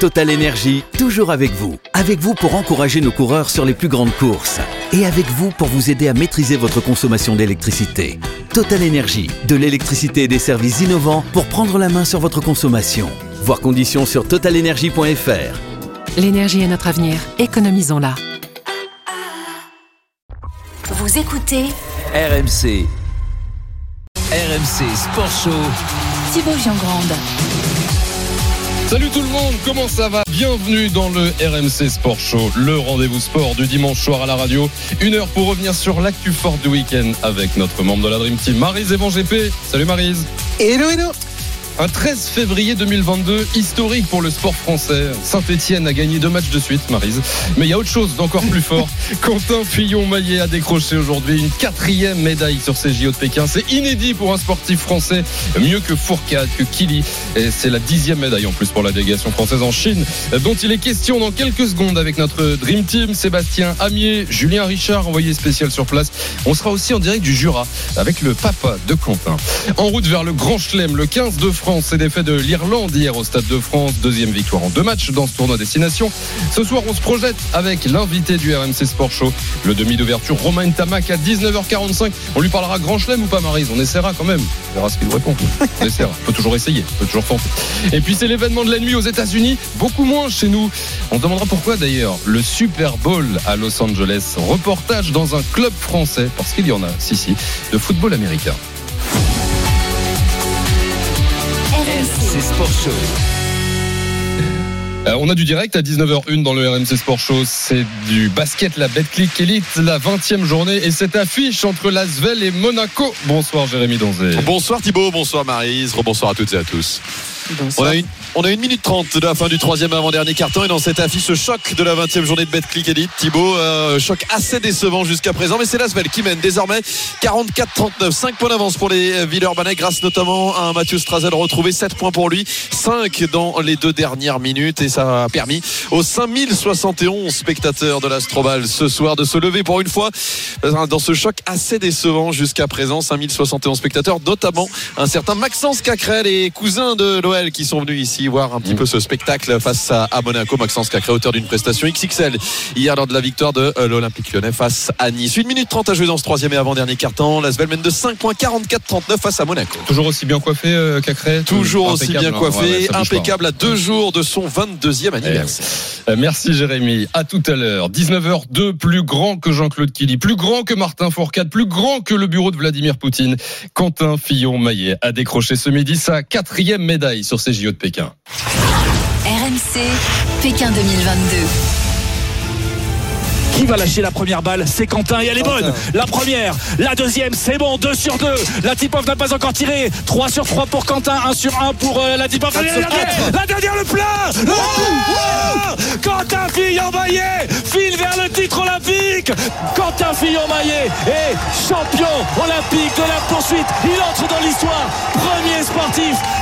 Total Énergie, toujours avec vous. Avec vous pour encourager nos coureurs sur les plus grandes courses. Et avec vous pour vous aider à maîtriser votre consommation d'électricité. Total Énergie, de l'électricité et des services innovants pour prendre la main sur votre consommation. Voir conditions sur totalenergie.fr. L'énergie est notre avenir, économisons-la. Vous écoutez RMC. RMC Sport Show. Thibaut Giangrande. Salut tout le monde, comment ça va? Bienvenue dans le RMC Sport Show, le rendez-vous sport du dimanche soir à la radio. Une heure pour revenir sur l'actu forte du week-end avec notre membre de la Dream Team, Marise Evan GP. Salut Marise. Hello, hello. Un 13 février 2022, historique pour le sport français. Saint-Etienne a gagné deux matchs de suite, Marise. Mais il y a autre chose d'encore plus fort. Quentin Fillon-Maillet a décroché aujourd'hui une quatrième médaille sur ces JO de Pékin. C'est inédit pour un sportif français, mieux que Fourcade, que Kili. Et c'est la dixième médaille en plus pour la délégation française en Chine, dont il est question dans quelques secondes avec notre Dream Team, Sébastien Amier, Julien Richard, envoyé spécial sur place. On sera aussi en direct du Jura avec le papa de Quentin. En route vers le Grand Chelem, le 15 de France France et défait de l'Irlande hier au Stade de France. Deuxième victoire en deux matchs dans ce tournoi destination. Ce soir, on se projette avec l'invité du RMC Sport Show, le demi d'ouverture Romain Tamac à 19h45. On lui parlera grand chelem ou pas, Marise? On essaiera quand même. On verra ce qu'il nous répond. On essaiera. On peut toujours essayer. On peut toujours tenter. Et puis, c'est l'événement de la nuit aux États-Unis. Beaucoup moins chez nous. On demandera pourquoi d'ailleurs. Le Super Bowl à Los Angeles. Reportage dans un club français, parce qu'il y en a, si, si, de football américain. Sport Show. Euh, on a du direct à 19h01 dans le RMC Sport Show. C'est du basket, la Betclic Elite, la 20e journée. Et cette affiche entre Lasvel et Monaco. Bonsoir Jérémy Donzé. Bonsoir Thibaut, bonsoir Marise, bonsoir à toutes et à tous. On a, une, on a une minute trente de la fin du troisième avant-dernier carton et dans cette affiche choc de la 20e journée de Betclic Elite, Thibaut, euh, choc assez décevant jusqu'à présent, mais c'est Lasvel qui mène désormais 44-39, 5 points d'avance pour les Villeurbanais grâce notamment à un Mathieu Strazel retrouvé 7 points pour lui, 5 dans les deux dernières minutes et ça a permis aux 5071 spectateurs de l'Astrobal ce soir de se lever pour une fois dans ce choc assez décevant jusqu'à présent, 5071 spectateurs, notamment un certain Maxence Cacrel et cousin de l'OL qui sont venus ici voir un petit peu ce spectacle face à, à Monaco. Maxence Cacré, auteur d'une prestation XXL hier lors de la victoire de euh, l'Olympique lyonnais face à Nice. 1 minute 30 à jouer dans ce troisième et avant-dernier carton. La mène de 5 points 44-39 face à Monaco. Toujours aussi bien coiffé, euh, Cacré Toujours aussi bien hein. coiffé, Ouais, ouais, pas. impeccable à deux jours de son 22e anniversaire. Euh, Merci Jérémy. À tout à l'heure. 19h02, plus grand que Jean-Claude Killy, plus grand que Martin Fourcade, plus grand que le bureau de Vladimir Poutine. Quentin Fillon-Maillet a décroché ce midi sa quatrième médaille sur ces JO de Pékin. RMC, Pékin 2022. Qui va lâcher la première balle? C'est Quentin et elle est bonne. La première, la deuxième, c'est bon, 2 sur 2. La Tipov n'a pas encore tiré. 3 sur 3 pour Quentin, 1 sur 1 pour euh, la Tipov. La dernière, la dernière, le plein Quentin Fillon-Maillet file vers le titre olympique. Quentin Fillon-Maillet est champion olympique de la poursuite. Il entre dans l'histoire.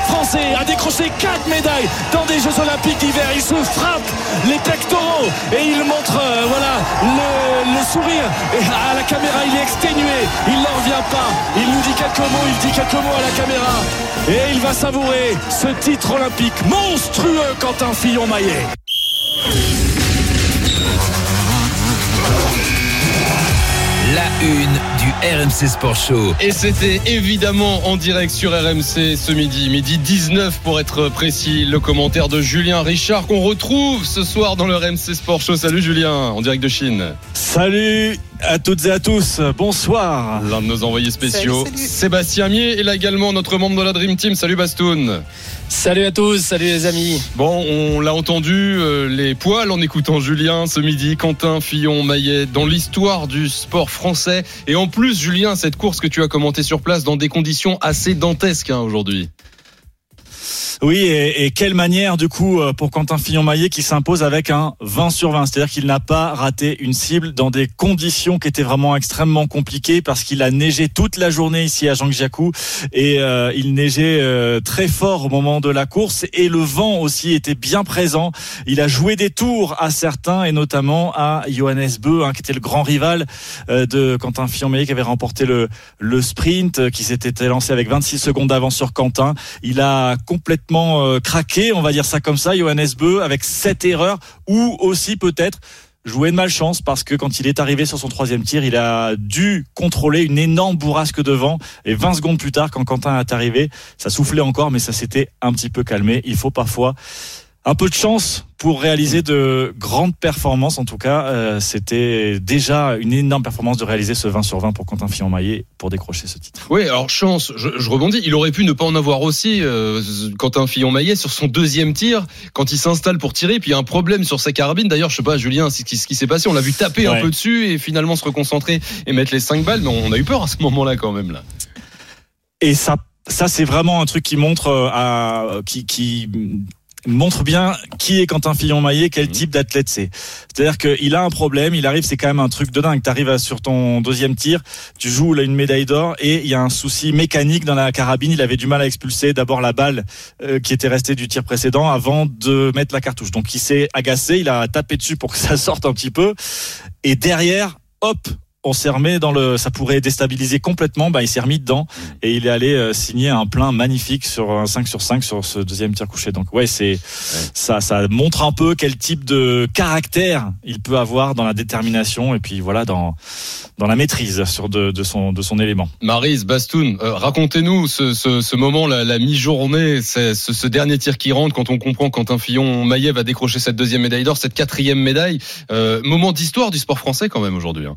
Français à décrocher 4 médailles dans des Jeux olympiques d'hiver. Il se frappe les pectoraux et il montre euh, voilà le, le sourire. Et à la caméra il est exténué. Il n'en revient pas. Il nous dit quelques mots il dit quelques mots à la caméra. Et il va savourer ce titre olympique monstrueux Quentin Fillon-Maillet. La une du RMC Sport Show. Et c'était évidemment en direct sur RMC ce midi, midi 19 pour être précis, le commentaire de Julien Richard qu'on retrouve ce soir dans le RMC Sport Show. Salut Julien, en direct de Chine. salut à toutes et à tous bonsoir L'un de nos envoyés spéciaux, Sébastien Mier, et là également notre membre de la Dream Team. Salut Bastoun. Salut à tous, salut les amis. Bon, on l'a entendu, euh, les poils en écoutant Julien ce midi, Quentin Fillon-Maillet, dans l'histoire du sport français. Et en plus, Julien, cette course que tu as commentée sur place dans des conditions assez dantesques hein, aujourd'hui. Oui, et, et quelle manière du coup euh, pour Quentin Fillon-Maillet qui s'impose avec un 20 sur 20, c'est-à-dire qu'il n'a pas raté une cible dans des conditions qui étaient vraiment extrêmement compliquées parce qu'il a neigé toute la journée ici à Jean-Jacou et euh, il neigeait euh, très fort au moment de la course et le vent aussi était bien présent. Il a joué des tours à certains et notamment à Johannes Beu, hein, qui était le grand rival euh, de Quentin Fillon-Maillet qui avait remporté le, le sprint, euh, qui s'était lancé avec 26 secondes d'avance sur Quentin. Il a complètement euh, craqué, on va dire ça comme ça, Johannes Beu, avec cette erreur, ou aussi peut-être jouer de malchance parce que quand il est arrivé sur son troisième tir, il a dû contrôler une énorme bourrasque devant et 20 secondes plus tard, quand Quentin est arrivé, ça soufflait encore, mais ça s'était un petit peu calmé. Il faut parfois un peu de chance pour réaliser de grandes performances. En tout cas, euh, c'était déjà une énorme performance de réaliser ce 20 sur 20 pour Quentin Fillon-Maillet pour décrocher ce titre. Oui, alors chance, je, je, rebondis. Il aurait pu ne pas en avoir aussi, euh, Quentin Fillon-Maillet, sur son deuxième tir, quand il s'installe pour tirer, puis il y a un problème sur sa carabine. D'ailleurs, je sais pas, Julien, ce qui, s'est passé, on l'a vu taper ouais. un peu dessus et finalement se reconcentrer et mettre les 5 balles, mais on a eu peur à ce moment-là quand même. là. Et ça, ça c'est vraiment un truc qui montre, euh, à, qui, qui montre bien qui est Quentin Fillon-Maillet, quel type d'athlète c'est. C'est-à-dire qu'il a un problème, il arrive, c'est quand même un truc de dingue. Tu arrives sur ton deuxième tir, tu joues là une médaille d'or et il y a un souci mécanique dans la carabine. Il avait du mal à expulser d'abord la balle euh, qui était restée du tir précédent avant de mettre la cartouche. Donc il s'est agacé, il a tapé dessus pour que ça sorte un petit peu. Et derrière, hop, on s'est remis dans le, ça pourrait déstabiliser complètement. Bah, il s'est remis dedans et il est allé euh, signer un plein magnifique sur un 5 sur 5 sur ce deuxième tir couché. Donc ouais, c'est ouais. ça, ça montre un peu quel type de caractère il peut avoir dans la détermination et puis voilà dans dans la maîtrise sur de, de son de son élément. Marise Bastoun, euh, racontez-nous ce, ce, ce, moment, la, la mi-journée, ce, ce, dernier tir qui rentre quand on comprend qu'Antin Fillon Maillet va décrocher cette deuxième médaille d'or, cette quatrième médaille. Euh, moment d'histoire du sport français quand même aujourd'hui. Hein.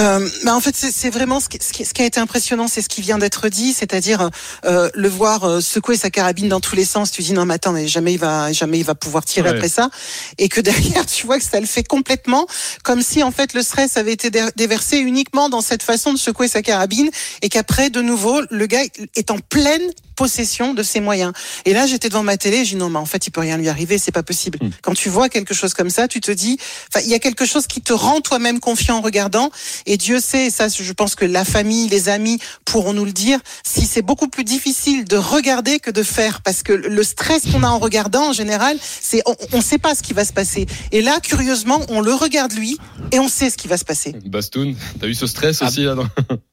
Euh, bah en fait, c'est vraiment ce qui, ce, qui, ce qui, a été impressionnant, c'est ce qui vient d'être dit, c'est-à-dire euh, le voir euh, secouer sa carabine dans tous les sens. Tu dis non, mais attends, mais jamais il va, jamais il va pouvoir tirer ouais. après ça, et que derrière, tu vois que ça le fait complètement, comme si en fait le stress avait été déversé uniquement dans cette façon de secouer sa carabine, et qu'après, de nouveau, le gars est en pleine possession de ses moyens. Et là, j'étais devant ma télé, j'ai dit non, mais en fait, il peut rien lui arriver, c'est pas possible. Mmh. Quand tu vois quelque chose comme ça, tu te dis, enfin, il y a quelque chose qui te rend toi-même confiant en regardant. Et Dieu sait, et ça, je pense que la famille, les amis pourront nous le dire, si c'est beaucoup plus difficile de regarder que de faire, parce que le stress qu'on a en regardant, en général, c'est on ne sait pas ce qui va se passer. Et là, curieusement, on le regarde lui et on sait ce qui va se passer. Bastoun, t'as eu ce stress ah. aussi là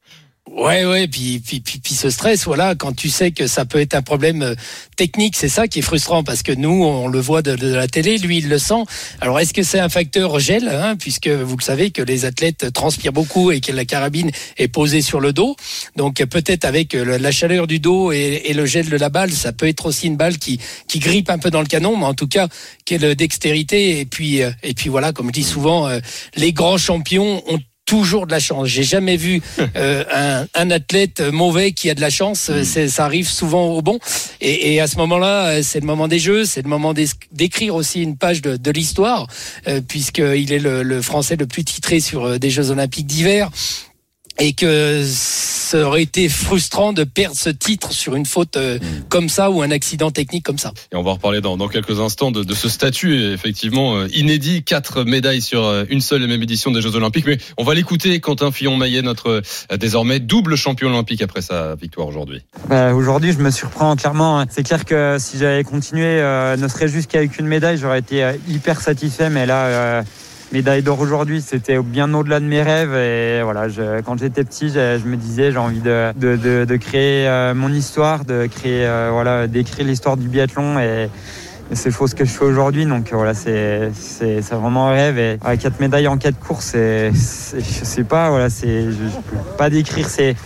Ouais, ouais, puis, puis, puis, puis, ce stress, voilà, quand tu sais que ça peut être un problème euh, technique, c'est ça qui est frustrant parce que nous, on le voit de, la télé, lui, il le sent. Alors, est-ce que c'est un facteur gel, hein, puisque vous le savez que les athlètes transpirent beaucoup et que la carabine est posée sur le dos, donc peut-être avec euh, la chaleur du dos et, et, le gel de la balle, ça peut être aussi une balle qui, qui grippe un peu dans le canon, mais en tout cas, quelle dextérité. Et puis, euh, et puis voilà, comme je dis souvent, les grands champions ont toujours de la chance. J'ai jamais vu euh, un, un, athlète mauvais qui a de la chance. Mm. Ça arrive souvent au bon. Et, et à ce moment-là, c'est le moment des jeux, c'est le moment d'écrire aussi une page de, de l'histoire, euh, puisqu'il est le, le, Français le plus titré sur euh, des Jeux Olympiques d'hiver et que ça aurait été frustrant de perdre ce titre sur une faute euh, mmh. comme ça ou un accident technique comme ça. Et on va reparler dans, dans quelques instants de, de, ce statut effectivement euh, inédit, quatre médailles sur euh, une seule et même édition des Jeux Olympiques. Mais on va l'écouter, Quentin Fillon-Maillet, notre désormais double champion olympique après sa victoire aujourd'hui. Bah, aujourd'hui, je me surprends clairement. C'est clair que si j'avais continué, ne serait juste qu'avec une médaille, j'aurais été hyper satisfait. Mais là médaille d'or aujourd'hui, c'était bien au-delà de mes rêves. Et voilà, je, quand j'étais petit, je, je, me disais j'ai envie de, de, de, de créer euh, mon histoire, de créer, euh, voilà, d'écrire l'histoire du biathlon. Et, c'est faux ce que je fais aujourd'hui. Donc voilà, c'est, vraiment un rêve. Et avec quatre médailles en quatre courses, c'est, je sais pas, voilà, c'est, je, je peux pas décrire. C'est,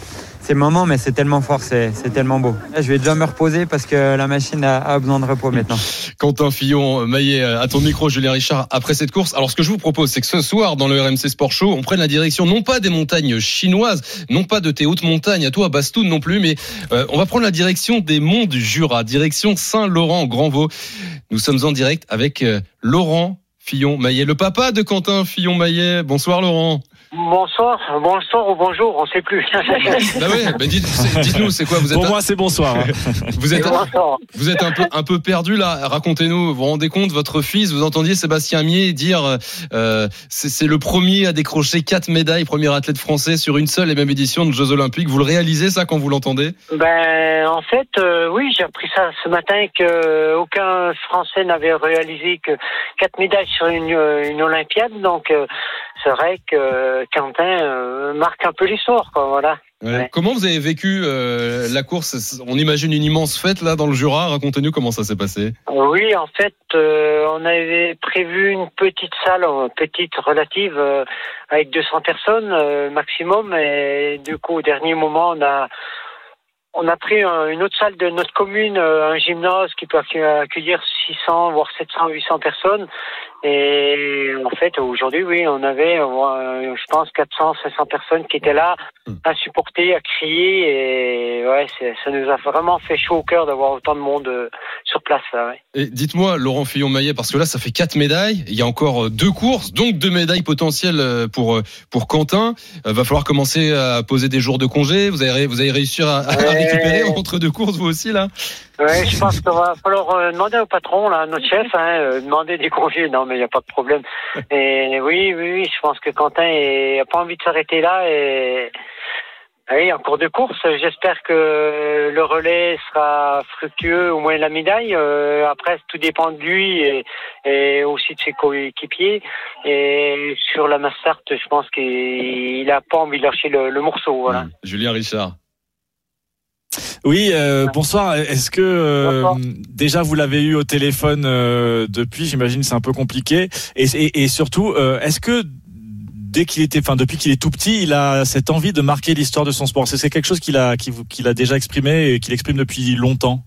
ces moments, mais c'est tellement fort, c'est, tellement beau. Je vais déjà me reposer parce que la machine a, a besoin de repos maintenant. Quentin Fillon, Maillet, à ton micro, Julien Richard, après cette course. Alors, ce que je vous propose, c'est que ce soir, dans le RMC Sport Show, on prenne la direction non pas des montagnes chinoises, non pas de tes hautes montagnes, à toi, à Bastoun non plus, mais euh, on va prendre la direction des monts du Jura, direction Saint-Laurent-Grand-Vaux. Nous sommes en direct avec euh, Laurent Fillon-Maillet, le papa de Quentin Fillon-Maillet. Bonsoir, Laurent. Bonsoir, bonsoir ou bonjour, on sait plus. bah oui, bah dites, dites-nous, c'est quoi vous êtes Pour moi, c'est bonsoir. Hein. vous êtes, un, vous êtes un peu, un peu perdu là. Racontez-nous. Vous vous rendez compte, votre fils, vous entendiez Sébastien Mier dire, euh, c'est le premier à décrocher quatre médailles, premier athlète français sur une seule et même édition de Jeux Olympiques. Vous le réalisez ça quand vous l'entendez? Ben, en fait, euh, oui, j'ai appris ça ce matin que aucun Français n'avait réalisé que quatre médailles sur une, une Olympiade, donc. Euh, c'est vrai que Quentin euh, marque un peu l'histoire, quoi, voilà. Comment vous avez vécu euh, la course? On imagine une immense fête là dans le Jura. Racontez-nous comment ça s'est passé. Oui, en fait, euh, on avait prévu une petite salle, petite relative, avec 200 personnes maximum. Et du coup, au dernier moment, on a on a pris une autre salle de notre commune, un gymnase qui peut accueillir 600 voire 700 800 personnes et en fait, aujourd'hui, oui, on avait, euh, je pense, 400, 500 personnes qui étaient là hmm. à supporter, à crier. Et ouais, ça nous a vraiment fait chaud au cœur d'avoir autant de monde euh, sur place. Et dites-moi, Laurent Fillon-Maillet, parce que là, ça fait quatre médailles. Il y a encore euh, deux courses, donc deux médailles potentielles pour pour Quentin. va falloir commencer à poser des jours de congé. Vous allez vous allez réussir à, à récupérer entre deux courses, vous aussi là? Oui, je pense qu'il va falloir euh, demander au patron, là, notre chef, hein, euh, demander des congés. Non, mais il n'y a pas de problème. Et oui, oui, oui, je pense que Quentin n'a pas envie de s'arrêter là. Et oui, en cours de course, j'espère que le relais sera fructueux, au moins la médaille. Euh, après, tout dépend de lui et, aussi de ses coéquipiers. Et sur la Massart, je pense qu'il n'a pas envie de lâcher le, le morceau. Voilà. Julien Richard. Oui, euh, bonsoir. Est-ce que euh, déjà vous l'avez eu au téléphone euh, depuis J'imagine c'est un peu compliqué. Et, et, surtout, est-ce que dès qu'il était, enfin depuis qu'il est tout petit, il a cette envie de marquer l'histoire de son sport? C'est quelque chose qu'il a, qu'il a déjà exprimé et qu'il exprime depuis longtemps?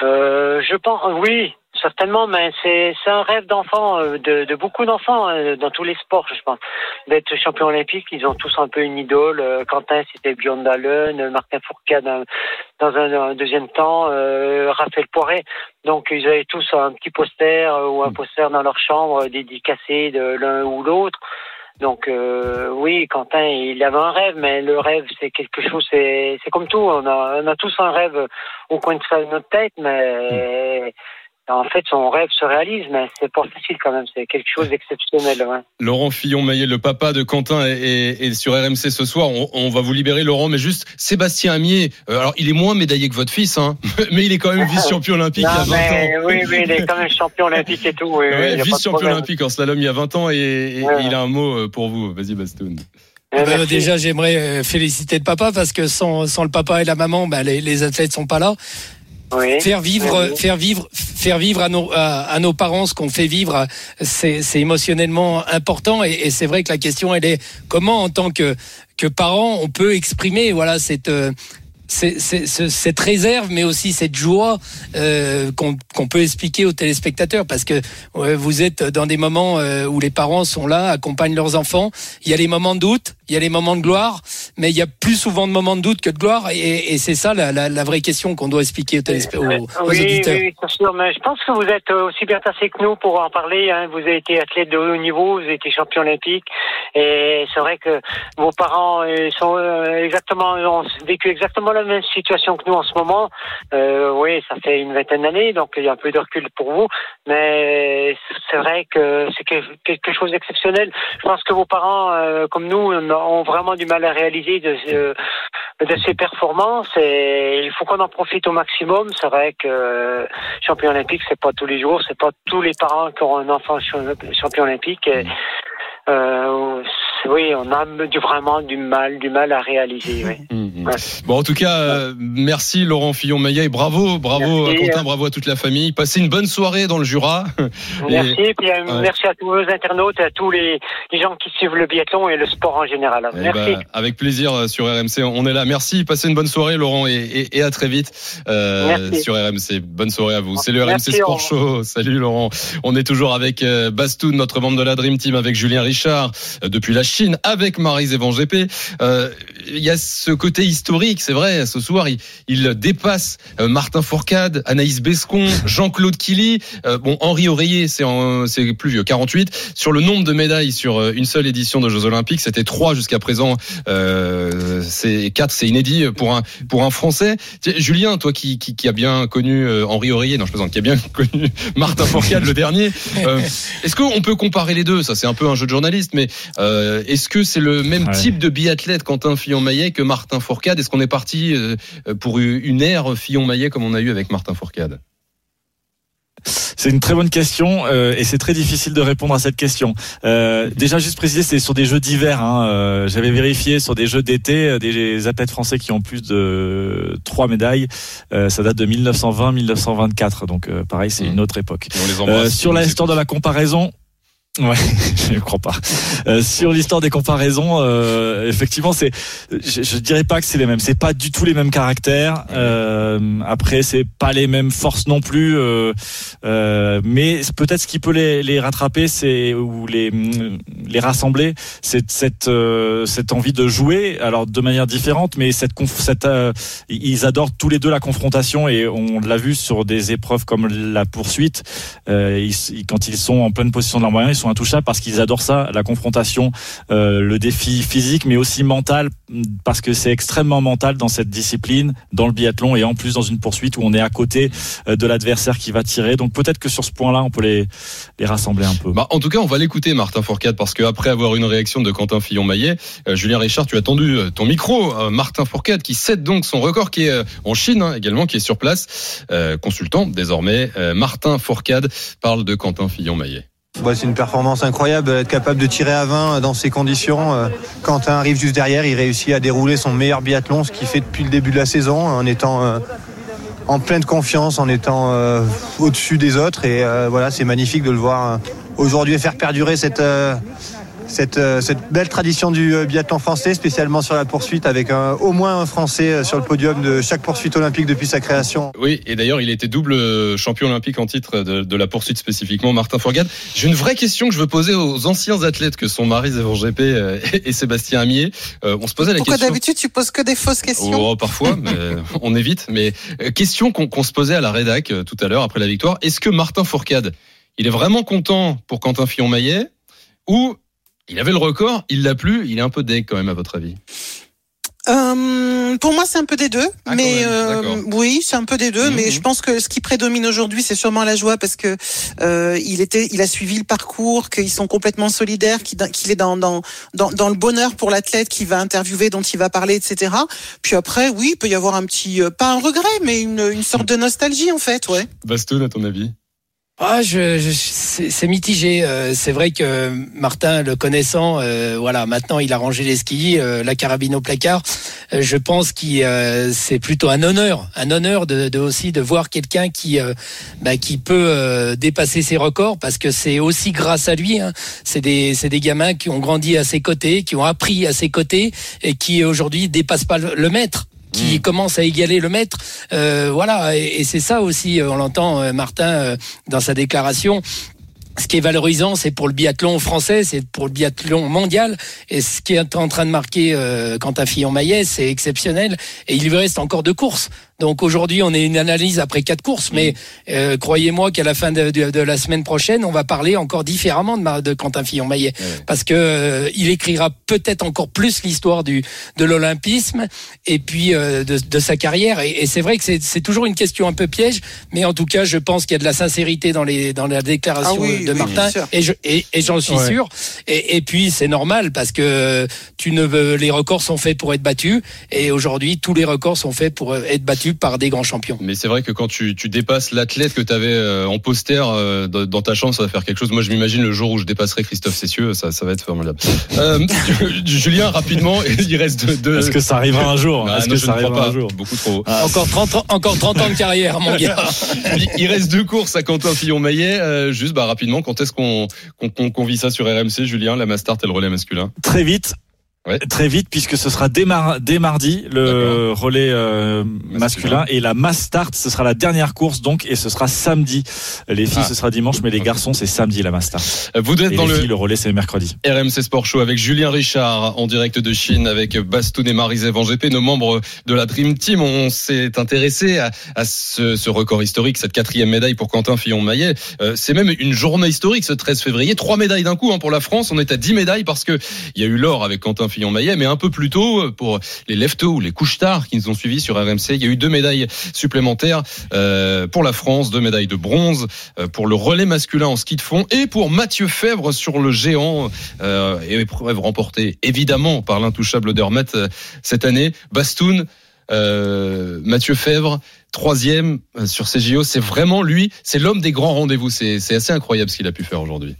je pense, oui, certainement, mais c'est un rêve d'enfant, euh, de, de, beaucoup d'enfants euh, dans tous les sports, je pense. D'être champion olympique, ils ont tous un peu une idole. Euh, Quentin, c'était Björn Dahlen, Martin Fourcade dans un, deuxième temps, Raphaël Poiret. Donc ils avaient tous un petit poster ou un mm. poster dans leur chambre dédicacé de l'un ou l'autre. Donc oui, Quentin, il avait un rêve, mais le rêve, c'est quelque chose, c'est comme tout. On a, on a tous un rêve au coin de notre tête, mais mm en fait, son rêve se réalise, mais c'est pas facile quand même. C'est quelque chose d'exceptionnel. Ouais. Laurent Fillon-Maillet, le papa de Quentin, est, sur RMC ce soir. On, va vous libérer, Laurent, mais juste Sébastien Amier. Euh, alors, il est moins médaillé que votre fils, hein, mais il est quand même vice-champion olympique il y a 20 ans. Oui, oui, il est quand même champion olympique et tout. Oui, vice-champion olympique en slalom il y a 20 ans, et, il a un mot euh, pour vous. Vas-y, Bastoun. Eh ben, déjà, j'aimerais euh, féliciter le papa parce que sans, sans le papa et la maman, ben, les, les athlètes sont pas là. Faire vivre, faire vivre, faire vivre à nos, à, nos parents ce qu'on fait vivre, c'est émotionnellement important. Et, et c'est vrai que la question, elle est comment, en tant que que parent, on peut exprimer, voilà, cette euh, cette réserve, mais aussi cette joie euh, qu'on peut expliquer aux téléspectateurs, parce que vous êtes dans des moments euh, où les parents sont là, accompagnent leurs enfants. Il y a les moments de doute, il y a les moments de gloire, mais il y a plus souvent de moments de doute que de gloire, et, et c'est ça la, la, la, vraie question qu'on doit expliquer aux, téléspectateurs, aux, oui, auditeurs. Oui, bien sûr, mais je pense que vous êtes aussi bien tassé que nous pour en parler. Hein. Vous avez été athlète de haut niveau, vous avez été champion olympique, et c'est vrai que vos parents euh, sont exactement ont vécu exactement la même situation que nous en ce moment. Euh, oui, ça fait une vingtaine d'années, donc il y a un peu de recul pour vous, mais c'est vrai que c'est quelque chose d'exceptionnel. Je pense que vos parents, euh, comme nous, ont vraiment du mal à réaliser de, de ces performances et il faut qu'on en profite au maximum. C'est vrai que champion olympique, c'est pas tous les jours, c'est pas tous les parents qui ont un enfant champion olympique. Euh, oui, on a vraiment du mal, du mal à réaliser. Oui. Mmh, Bon, en tout cas, euh, merci Laurent Fillon-Maillet et bravo, bravo à Quentin, bravo à toute la famille. Passez une bonne soirée dans le Jura. Merci, et, puis, euh, merci à tous vos internautes à tous les, gens qui suivent le biathlon et le sport en général. Eh merci. Ben, avec plaisir euh, sur RMC, on est là. Merci, passez une bonne soirée Laurent et, et à très vite sur RMC. Bonne soirée à vous. C'est le RMC Sport Show. Salut Laurent. On est toujours avec Bastoun, notre membre de la Dream Team, avec Julien Richard depuis la Chine avec Marise Evan GP. Il y a ce côté historique, c'est vrai. Ce soir, il, dépasse euh, Martin Fourcade, Anaïs Bescon, Jean-Claude Killy. Euh, bon, Henri Oreiller, c'est plus vieux, 48. Sur le nombre de médailles sur une seule édition de Jeux Olympiques, c'était trois jusqu'à présent. c'est quatre, c'est inédit pour un pour un Français. Julien, toi qui, qui, qui a bien connu Henri Oreiller, non je plaisante, qui a bien connu Martin Fourcade le dernier. Est-ce qu'on peut comparer les deux? Ça, c'est un peu un jeu de journaliste, mais est-ce que c'est le même type de biathlète Quentin Fillon-Maillet que Martin Fourcade Est-ce qu'on est parti euh, pour une ère Fillon-Maillet comme on a eu avec Martin Fourcade? C'est une très bonne question euh, et c'est très difficile de répondre à cette question. Euh, déjà, juste préciser, c'est sur des jeux d'hiver. Hein, euh, J'avais vérifié sur des jeux d'été, des athlètes français qui ont plus de trois médailles. Ça date de 1920-1924, donc pareil, c'est mmh. une autre époque. sur l'histoire de la comparaison, Ouais, je ne crois pas. Euh, sur l'histoire des comparaisons, euh, effectivement, c'est, je, je, dirais pas que c'est les mêmes. C'est pas du tout les mêmes caractères. Euh, après, c'est pas les mêmes forces non plus. Euh, euh, mais peut-être ce qui peut les, les rattraper, c'est ou les les rassembler, c'est cette cette envie de jouer. Alors de manière différente, mais cette, cette ils adorent tous les deux la confrontation et on l'a vu sur des épreuves comme la poursuite. Ils, quand ils sont en pleine position de leur moyen, ils sont intouchables parce qu'ils adorent ça, la confrontation, euh, le défi physique, mais aussi mental, parce que c'est extrêmement mental dans cette discipline, dans le biathlon et en plus dans une poursuite où on est à côté euh, de l'adversaire qui va tirer. Donc peut-être que sur ce point-là, on peut les, les rassembler un peu. Bah, en tout cas, on va l'écouter, Martin Fourcade, parce qu'après avoir une réaction de Quentin Fillon-Maillet, euh, Julien Richard, tu as tendu ton micro, Martin Fourcade, qui cède donc son record, qui est en Chine hein, également, qui est sur place, consultant désormais. Martin Fourcade parle de Quentin Fillon-Maillet. Bah, c'est une performance incroyable, être capable de tirer à 20 dans ces conditions. Euh, Quentin arrive juste derrière, il réussit à dérouler son meilleur biathlon, ce qu'il fait depuis le début de la saison, en étant euh, en pleine confiance, en étant euh, au-dessus des autres. Et voilà, c'est magnifique de le voir aujourd'hui faire perdurer cette cette, euh, cette, belle tradition du euh, biathlon français, spécialement sur la poursuite, avec un, au moins un Français euh, sur le podium de chaque poursuite olympique depuis sa création. Oui, et d'ailleurs, il était double champion olympique en titre de, de la poursuite spécifiquement, Martin Forgade. J'ai une vraie question que je veux poser aux anciens athlètes que sont Marie Zévan GP et Sébastien Amier. on se posait la Pourquoi question. Pourquoi d'habitude tu poses que des fausses questions oh, Parfois, mais on évite. Mais question qu'on se posait à la rédac tout à l'heure après la victoire. Est-ce que Martin Fourcade, il est vraiment content pour Quentin Fillon-Maillet ou il avait le record, il l'a plus, il est un peu deg quand même à votre avis euh, pour moi, c'est un peu des deux, ah, mais euh, oui, c'est un peu des deux. Mais mhm. je pense que ce qui prédomine aujourd'hui, c'est sûrement la joie parce que euh, il était, il a suivi le parcours, qu'ils sont complètement solidaires, qu'il est dans, dans dans dans le bonheur pour l'athlète qui va interviewer, dont il va parler, etc. Puis après, oui, il peut y avoir un petit, pas un regret, mais une, une sorte de nostalgie en fait, ouais. Baston, à ton avis ah, je, c'est mitigé. Euh, c'est vrai que Martin, le connaissant, euh, voilà, maintenant il a rangé les skis, euh, la carabine au placard. je pense que c'est plutôt un honneur, un honneur de, aussi de voir quelqu'un qui, bah, peut dépasser ses records, parce que c'est aussi grâce à lui. Hein. C'est des, c'est des gamins qui ont grandi à ses côtés, qui ont appris à ses côtés et qui aujourd'hui dépassent pas le maître qui hmm. commence à égaler le maître. Euh, voilà, et, c'est ça aussi, euh, on l'entend euh, Martin dans sa déclaration ce qui est valorisant, c'est pour le biathlon français, c'est pour le biathlon mondial. Et ce qui est en train de marquer euh, Quentin Fillon-Maillet, c'est exceptionnel. Et il lui reste encore deux courses. Donc aujourd'hui, on est une analyse après quatre courses, mais euh, croyez-moi qu'à la fin de, de, la semaine prochaine, on va parler encore différemment de, de Quentin Fillon-Maillet, parce que euh, il écrira peut-être encore plus l'histoire du de l'olympisme et puis euh, de, de, sa carrière. Et, et c'est vrai que c'est toujours une question un peu piège, mais en tout cas, je pense qu'il y a de la sincérité dans les dans la déclaration ah de Martin, et je et, et j'en suis sûr. Et, et puis c'est normal parce que tu ne veux, les records sont faits pour être battus, et aujourd'hui tous les records sont faits pour être battus par des grands champions. Mais c'est vrai que quand tu, tu dépasses l'athlète que tu avais euh, en poster euh, dans ta chambre, ça va faire quelque chose. Moi, je m'imagine le jour où je dépasserai Christophe Cessieux, ça, ça va être formidable. Euh, Julien, rapidement, il reste deux. Est-ce que ça arrivera un jour? Ah, Est-ce que ça arrivera un jour? Beaucoup trop. Ah. encore 30 encore 30 ans de carrière, mon gars. il reste deux courses à Quentin Fillon-Maillet. juste, bah, rapidement, quand est-ce qu'on qu'on vit ça sur RMC, Julien, la Mastart et le relais masculin? Très vite. Très vite, puisque ce sera dès, mardi le relais euh, masculin et la mass start, ce sera la dernière course donc et ce sera samedi. Les filles, ah. ce sera dimanche, mais les garçons, c'est samedi la mass start. Vous êtes dans le... le relais, c'est mercredi. RMC Sport Show avec Julien Richard en direct de Chine avec Bastoun et Marie Van GP, nos membres de la Dream Team. On s'est intéressé à, ce, ce, record historique, cette quatrième médaille pour Quentin Fillon-Maillet. Euh, c'est même une journée historique ce 13 février. Trois médailles d'un coup hein, pour la France. On est à 10 médailles parce que il y a eu l'or avec Quentin Fillon Fillon-Maillet, mais un peu plus tôt euh, pour les leftos ou les couches tard qui nous ont suivis sur RMC. Il y a eu deux médailles supplémentaires euh, pour la France, deux médailles de bronze euh, pour le relais masculin en ski de fond et pour Mathieu Fèvre sur le géant épreuve remportée évidemment par l'intouchable Dermet cette année. Bastoun, Mathieu Fèvre, troisième sur ces JO. C'est vraiment lui, c'est l'homme des grands rendez-vous. C'est assez incroyable ce qu'il a pu faire aujourd'hui.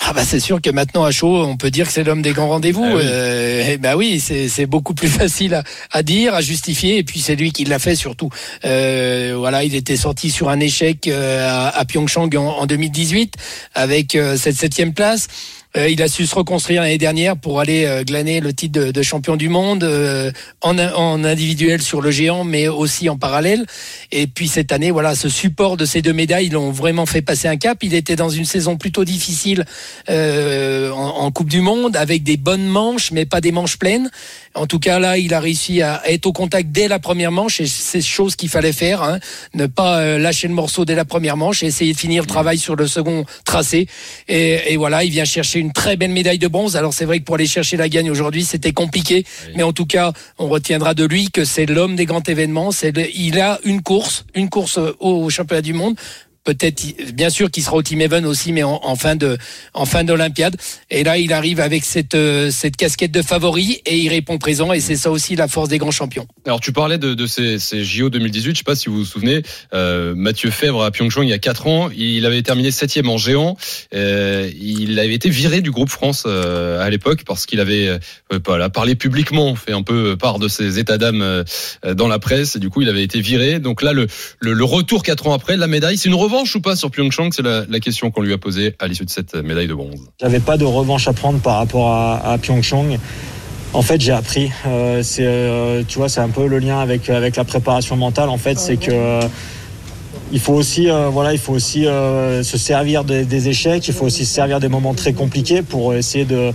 Ah bah c'est sûr que maintenant à chaud, on peut dire que c'est l'homme des grands rendez-vous. Ah oui. Euh, bah oui, c'est beaucoup plus facile à, à, dire, à justifier, et puis c'est lui qui l'a fait surtout. Euh, voilà, il était sorti sur un échec euh, à, à Pyeongchang en, en, 2018 avec euh, cette septième place. Euh, il a su se reconstruire l'année dernière pour aller euh, glaner le titre de, champion du monde euh, en, individuel sur le géant, mais aussi en parallèle. Et puis cette année, voilà, ce support de ces deux médailles l'ont vraiment fait passer un cap. Il était dans une saison plutôt difficile en, Coupe du Monde, avec des bonnes manches, mais pas des manches pleines. En tout cas, là, il a réussi à être au contact dès la première manche, et c'est chose qu'il fallait faire, hein. ne pas lâcher le morceau dès la première manche, et essayer de finir le travail sur le second tracé. Et, et voilà, il vient chercher une très belle médaille de bronze. Alors c'est vrai que pour aller chercher la gagne aujourd'hui, c'était compliqué, mais en tout cas, on retiendra de lui que c'est l'homme des grands événements. C'est il a une course, une course au championnat du monde peut-être bien sûr qu'il sera au Team Even aussi mais en, fin de en fin d'Olympiade et là il arrive avec cette euh, cette casquette de favori et il répond présent et c'est ça aussi la force des grands champions. Alors tu parlais de, de ces, JO 2018, je sais pas si vous vous souvenez, euh, Mathieu Fèvre à Pyeongchang il y a 4 ans, il avait terminé septième en géant, euh, il avait été viré du groupe France à l'époque parce qu'il avait voilà, parlé publiquement, fait un peu part de ses états d'âme dans la presse et du coup il avait été viré. Donc là le, le, le retour 4 ans après, la médaille, c'est une revanche revanche ou pas sur Pyeongchang C'est la, question qu'on lui a posée à l'issue de cette médaille de bronze. J'avais pas de revanche à prendre par rapport à, à Pyeongchang. En fait, j'ai appris. Euh, euh, tu vois, c'est un peu le lien avec avec la préparation mentale. En fait, c'est que euh, il faut aussi, euh, voilà, il faut aussi euh, se servir des, échecs. Il faut aussi se servir des moments très compliqués pour essayer de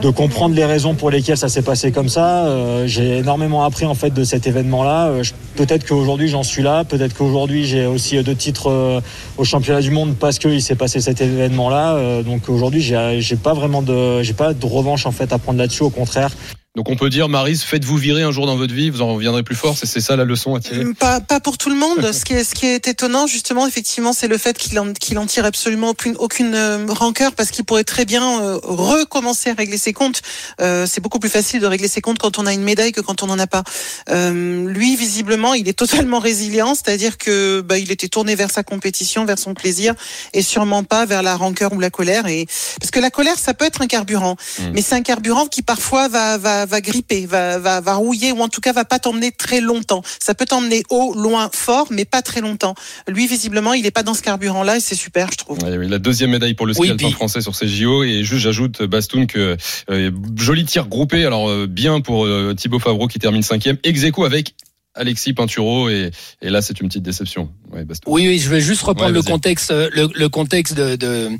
de comprendre les raisons pour lesquelles ça s'est passé comme ça. Euh, j'ai énormément appris en fait de cet événement-là. Euh, peut-être qu'aujourd'hui j'en suis là, peut-être qu'aujourd'hui j'ai aussi deux titres euh, au championnat du monde parce qu'il s'est passé cet événement-là. Euh, donc aujourd'hui j'ai pas vraiment de, j'ai pas de revanche en fait à prendre là-dessus. Au contraire. Donc on peut dire, Marise, faites-vous virer un jour dans votre vie, vous en reviendrez plus fort. C'est ça la leçon à tirer pas, pas pour tout le monde. ce, qui est, ce qui est étonnant, justement, effectivement, c'est le fait qu'il en, en tire absolument aucune, aucune euh, rancœur parce qu'il pourrait très bien euh, recommencer à régler ses comptes. Euh, c'est beaucoup plus facile de régler ses comptes quand on a une médaille que quand on n'en a pas. Euh, lui, visiblement, il est totalement résilient, c'est-à-dire que bah, il était tourné vers sa compétition, vers son plaisir, et sûrement pas vers la rancœur ou la colère. Et parce que la colère, ça peut être un carburant, mmh. mais c'est un carburant qui parfois va, va va gripper, va, va, va rouiller ou en tout cas va pas t'emmener très longtemps. Ça peut t'emmener haut, loin, fort, mais pas très longtemps. Lui, visiblement, il est pas dans ce carburant-là et c'est super, je trouve. Oui, la deuxième médaille pour le ski oui, alpin puis... français sur ces JO et juste j'ajoute Bastoun que euh, joli tir groupé. Alors euh, bien pour euh, Thibaut Favreau qui termine cinquième, ex avec Alexis Pinturo et, et là c'est une petite déception. Ouais, oui, oui, je vais juste reprendre ouais, le contexte, le, le, contexte de, de,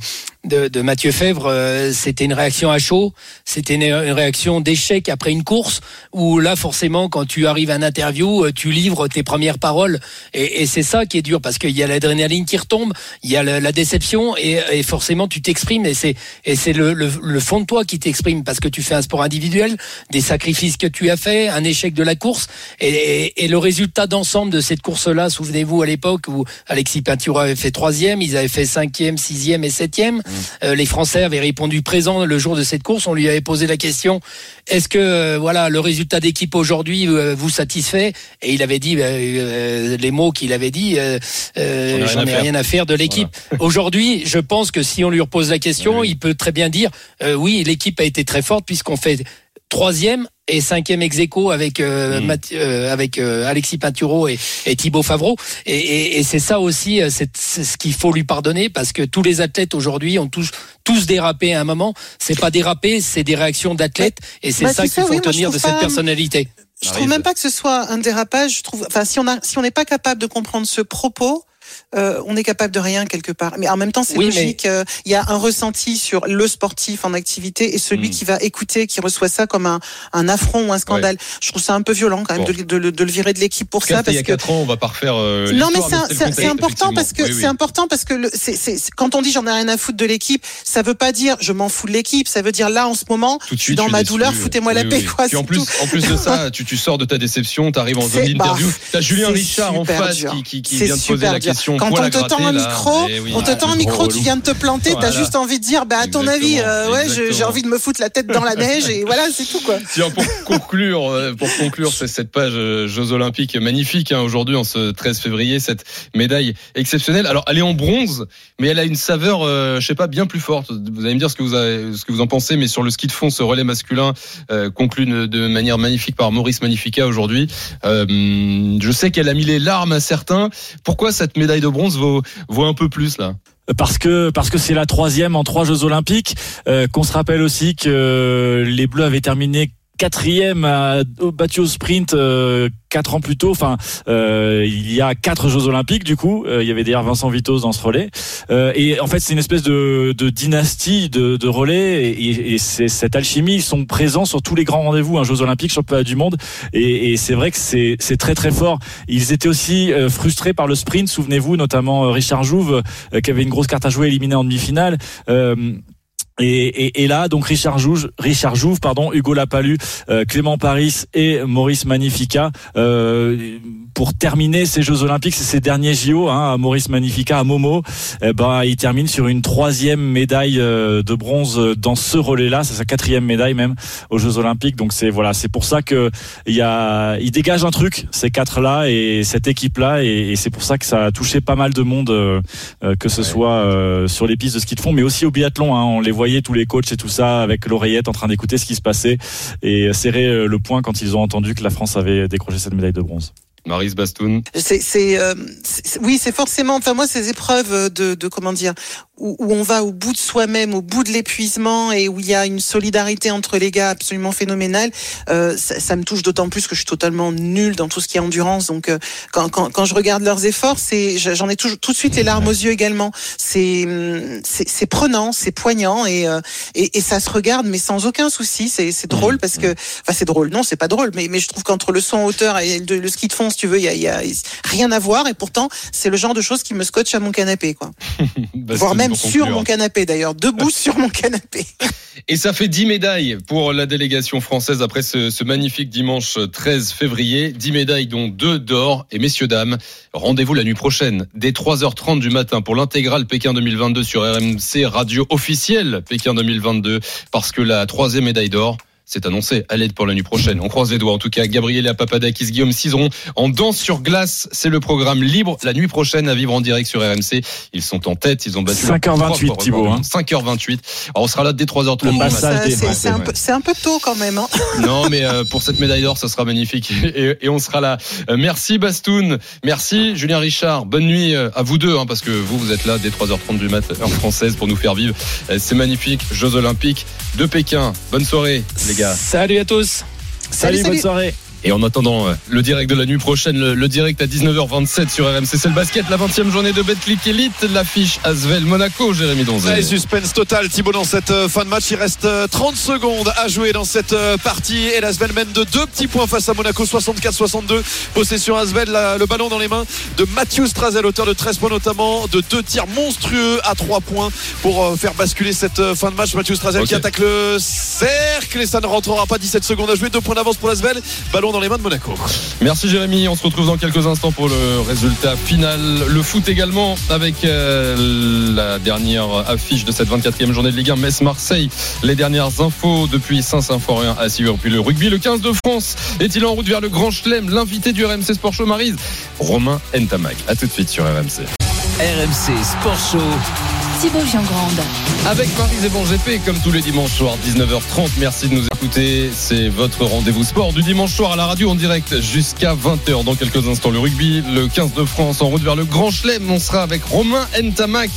de, de Mathieu Fèvre. Euh, c'était une réaction à chaud, c'était une, réaction d'échec après une course où là forcément quand tu arrives à une interview, euh, tu livres tes premières paroles et, et c'est ça qui est dur parce qu'il y a l'adrénaline qui retombe, il y a la, la déception et, et, forcément tu t'exprimes et c'est et c'est le, le, le, fond de toi qui t'exprime parce que tu fais un sport individuel, des sacrifices que tu as fait, un échec de la course et, et le résultat d'ensemble de cette course-là, souvenez-vous à l'époque où Alexis Pinturo avait fait troisième, ils avaient fait cinquième, sixième et septième. Euh, les Français avaient répondu présent le jour de cette course. On lui avait posé la question est-ce que euh, voilà le résultat d'équipe aujourd'hui euh, vous satisfait? Et il avait dit euh, les mots qu'il avait dit j'en ai rien à faire de l'équipe. Voilà. aujourd'hui, je pense que si on lui repose la question, oui. il peut très bien dire oui, l'équipe a été très forte puisqu'on fait troisième et cinquième ex aequo avec euh, mmh. Math, euh, avec euh, Alexis Pinturo et, et Thibaut Favreau. Et, et, et c'est ça aussi c'est ce qu'il faut lui pardonner parce que tous les athlètes aujourd'hui ont tous tous dérapé à un moment. C'est pas dérapé c'est des réactions d'athlètes et c'est bah, ça qu'il faut oui, tenir de pas... cette personnalité. je trouve même pas que ce soit un dérapage je trouve enfin si on a si on n'est pas capable de comprendre ce propos euh, on est capable de rien quelque part. Mais en même temps, c'est oui, logique. Mais... Euh, il y a un ressenti sur le sportif en activité et celui mmh. qui va écouter, qui reçoit ça comme un, un affront ou un scandale. Ouais. Je trouve ça un peu violent quand même bon. de, de, de, le virer de l'équipe pour ça. Parce il y a quatre ans, on va pas refaire. Euh, non, mais c'est important parce que oui, oui. c'est important parce que le, c est, c est, quand on dit j'en ai rien à foutre de l'équipe, ça veut pas dire je m'en fous de l'équipe. Ça veut dire là en ce moment, je suis dans ma douleur, foutez-moi la paix. Quoi, Puis en plus, en plus de ça, tu, tu sors de ta déception, tu arrives en zone d'interview. T'as Julien Richard en face qui, vient de poser la question. Quand on te tend un là. micro, on te ah, tend un micro, tu viens de te planter, t'as juste envie de dire, bah à ton avis, euh, ouais, j'ai envie de me foutre la tête dans la neige et voilà, c'est tout quoi. Tiens, pour conclure, euh, pour conclure c'est cette page euh, Jeux Olympiques magnifique hein, aujourd'hui en ce 13 février, cette médaille exceptionnelle. Alors elle est en bronze, mais elle a une saveur, euh, je sais pas, bien plus forte. Vous allez me dire ce que vous avez, ce que vous en pensez, mais sur le ski de fond, ce relais masculin euh, conclu de, de manière magnifique par Maurice Magnifica aujourd'hui. Euh, je sais qu'elle a mis les larmes à certains. Pourquoi cette médaille de bronze vaut, vaut un peu plus là parce que parce que c'est la troisième en trois Jeux Olympiques. Euh, Qu'on se rappelle aussi que les Bleus avaient terminé quatrième au battu au sprint euh, quatre ans plus tôt. Enfin, euh, il y a quatre Jeux Olympiques du coup. Euh, il y avait d'ailleurs Vincent Vitos dans ce relais. Euh, et en fait, c'est une espèce de, de dynastie de, de relais. Et, et c'est cette alchimie. Ils sont présents sur tous les grands rendez-vous, un Jeux Olympiques, championnat du monde. Et, et c'est vrai que c'est très très fort. Ils étaient aussi euh, frustrés par le sprint. Souvenez-vous, notamment euh, Richard Jouve, qui avait une grosse carte à jouer, éliminé en demi-finale. Et, et, et, là, donc Richard Jouve, Richard Jouve, pardon, Hugo Lapalu, euh, Clément Paris et Maurice Magnifica euh, pour terminer ces Jeux Olympiques, c'est ces derniers JO, hein, à Maurice Magnifica, à Momo. Eh ben, il termine sur une troisième médaille euh, de bronze dans ce relais-là. C'est sa quatrième médaille même aux Jeux Olympiques. Donc c'est voilà, c'est pour ça que il y a, il dégage un truc ces quatre-là et cette équipe-là, et, et c'est pour ça que ça a touché pas mal de monde, euh, euh, que ce ouais. soit euh, sur les pistes de ski de fond, mais aussi au biathlon. Hein, on les voyait tous les coachs et tout ça avec l'oreillette en train d'écouter ce qui se passait et serrer euh, le point quand ils ont entendu que la France avait décroché cette médaille de bronze. Maris Bastoun. C'est, c'est, euh, c'est, oui, c'est forcément. Enfin, moi, ces épreuves de, de comment dire, où, où, on va au bout de soi-même, au bout de l'épuisement, et où il y a une solidarité entre les gars absolument phénoménale. Euh, ça, ça, me touche d'autant plus que je suis totalement nulle dans tout ce qui est endurance. Donc, euh, quand, quand, quand, je regarde leurs efforts, c'est, j'en ai tout, tout de suite les larmes aux yeux également. C'est, c'est, c'est prenant, c'est poignant, et, euh, et, et ça se regarde, mais sans aucun souci. C'est, c'est drôle parce que, enfin, c'est drôle. Non, c'est pas drôle, mais, mais je trouve qu'entre le son en hauteur et le, le ski de fond si tu veux, il y a, y a, rien à voir. Et pourtant, c'est le genre de choses qui me scotche à mon canapé, quoi. bah, Voire même sur mon canapé, d'ailleurs, debout sur mon canapé. Et ça fait 10 médailles pour la délégation française après ce, ce, magnifique dimanche 13 février. 10 médailles dont 2 d'or. Et messieurs, dames, rendez-vous la nuit prochaine dès 3h30 du matin pour l'intégrale Pékin 2022 sur RMC Radio officielle Pékin 2022 parce que la troisième médaille d'or c'est annoncé à l'aide pour la nuit prochaine. On croise les doigts. En tout cas, Gabriela Papadakis, Guillaume Cizeron en danse sur glace. C'est le programme libre la nuit prochaine à vivre en direct sur RMC. Ils sont en tête. Ils ont battu 5h28, Thibaut. Hein. 5h28. Alors, on sera là dès 3h30. C'est un, peu, un peu tôt quand même. Hein. Non, mais euh, pour cette médaille d'or, ça sera magnifique. Et, et, on sera là. Euh, merci Bastoun. Merci Julien Richard. Bonne nuit euh, à vous deux, hein, parce que vous, vous êtes là dès 3h30 du mat, heure française, pour nous faire vivre ces magnifiques Jeux Olympiques de Pékin. Bonne soirée, les gars. Salut à tous. Salut, salut bonne soirée. Et en attendant le direct de la nuit prochaine, le, le direct à 19h27 sur RMC, c'est le basket, la 20e journée de Betclic Elite, l'affiche Asvel Monaco, Jérémy Donzé. Allez, suspense total, Thibaut, dans cette euh, fin de match. Il reste 30 secondes à jouer dans cette euh, partie. Et l'Asvel mène de deux petits points face à Monaco, 64-62. Possession Asvel, le ballon dans les mains de Mathieu Strazel, auteur de 13 points notamment, de deux tirs monstrueux à 3 points pour euh, faire basculer cette fin de match. Mathieu Strazel okay. qui attaque le cercle et ça ne rentrera pas. 17 secondes à jouer, deux points d'avance pour l'Asvel. Ballon dans les mains de Monaco. Merci Jérémy, on se retrouve dans quelques instants pour le résultat final. Le foot également avec euh, la dernière affiche de cette 24e journée de Ligue 1 Metz-Marseille. Les dernières infos depuis Saint-Symphorien à Siveur. Puis le rugby, le 15 de France est-il en route vers le Grand Chelem? L'invité du RMC Sport Show Marise, Romain Ntamag. A tout de suite sur RMC. RMC Sport Show. Avec Marise et Bon GP, comme tous les dimanches soirs, 19h30. Merci de nous écouter. C'est votre rendez-vous sport du dimanche soir à la radio en direct jusqu'à 20h. Dans quelques instants, le rugby, le 15 de France en route vers le Grand Chelem. On sera avec Romain Ntamak,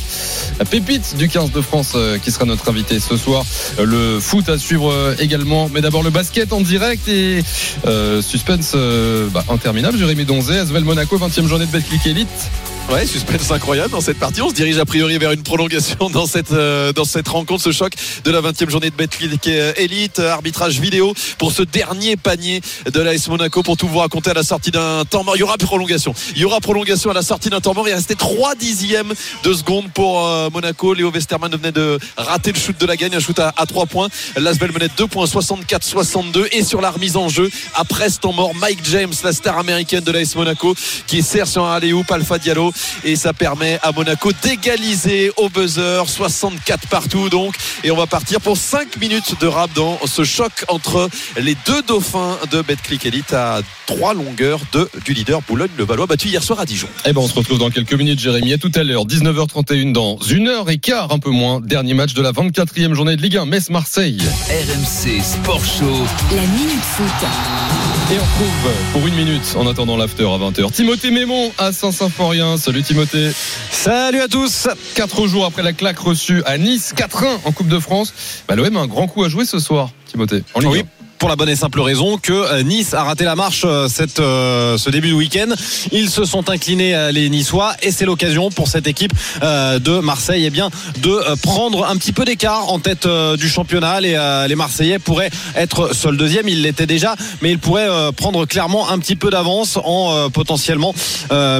la pépite du 15 de France, euh, qui sera notre invité ce soir. Le foot à suivre euh, également, mais d'abord le basket en direct et euh, suspense euh, bah, interminable. Jérémy Donzé, Asvel Monaco, 20e journée de Betclic Elite. Ouais, suspense incroyable dans cette partie. On se dirige a priori vers une prolongation dans cette euh, dans cette rencontre, ce choc de la 20e journée de Betclic Elite. Arbitrage vidéo pour ce dernier panier de l'AS Monaco pour tout vous raconter à la sortie d'un temps mort. Il y aura prolongation. Il y aura prolongation à la sortie d'un temps mort. Il restait 3 dixièmes de seconde pour euh, Monaco. Léo Westermann venait de rater le shoot de la gagne, un shoot à, à 3 points. Lasbel menait 2 points 64-62 et sur la remise en jeu après ce temps mort, Mike James, la star américaine de l'AS Monaco, qui sert sur un alley-oop Alpha Diallo et ça permet à Monaco d'égaliser au buzzer 64 partout donc et on va partir pour 5 minutes de rap dans ce choc entre les deux dauphins de Betclic Elite à trois longueurs de, du leader Boulogne-le-Valois battu hier soir à Dijon. Eh ben on se retrouve dans quelques minutes Jérémy à tout à l'heure 19h31 dans une heure et quart un peu moins dernier match de la 24e journée de Ligue 1 Metz-Marseille. RMC Sport Show. La minute foot. Et on retrouve pour une minute en attendant l'after à 20h. Timothée Mémon à Saint-Symphorien. Salut Timothée. Salut à tous. Quatre jours après la claque reçue à Nice, 4-1 en Coupe de France. Bah, L'OM a un grand coup à jouer ce soir, Timothée. En Ligue Oui, 1. Pour la bonne et simple raison que euh, Nice a raté la marche euh, euh, ce début de week-end. Ils se sont inclinés les Niçois et c'est l'occasion pour cette équipe de Marseille eh de prendre un petit peu d'écart en tête du championnat. Les, Marseillais pourraient être seul deuxième, ils l'étaient déjà, mais ils pourraient prendre clairement un petit peu d'avance en potentiellement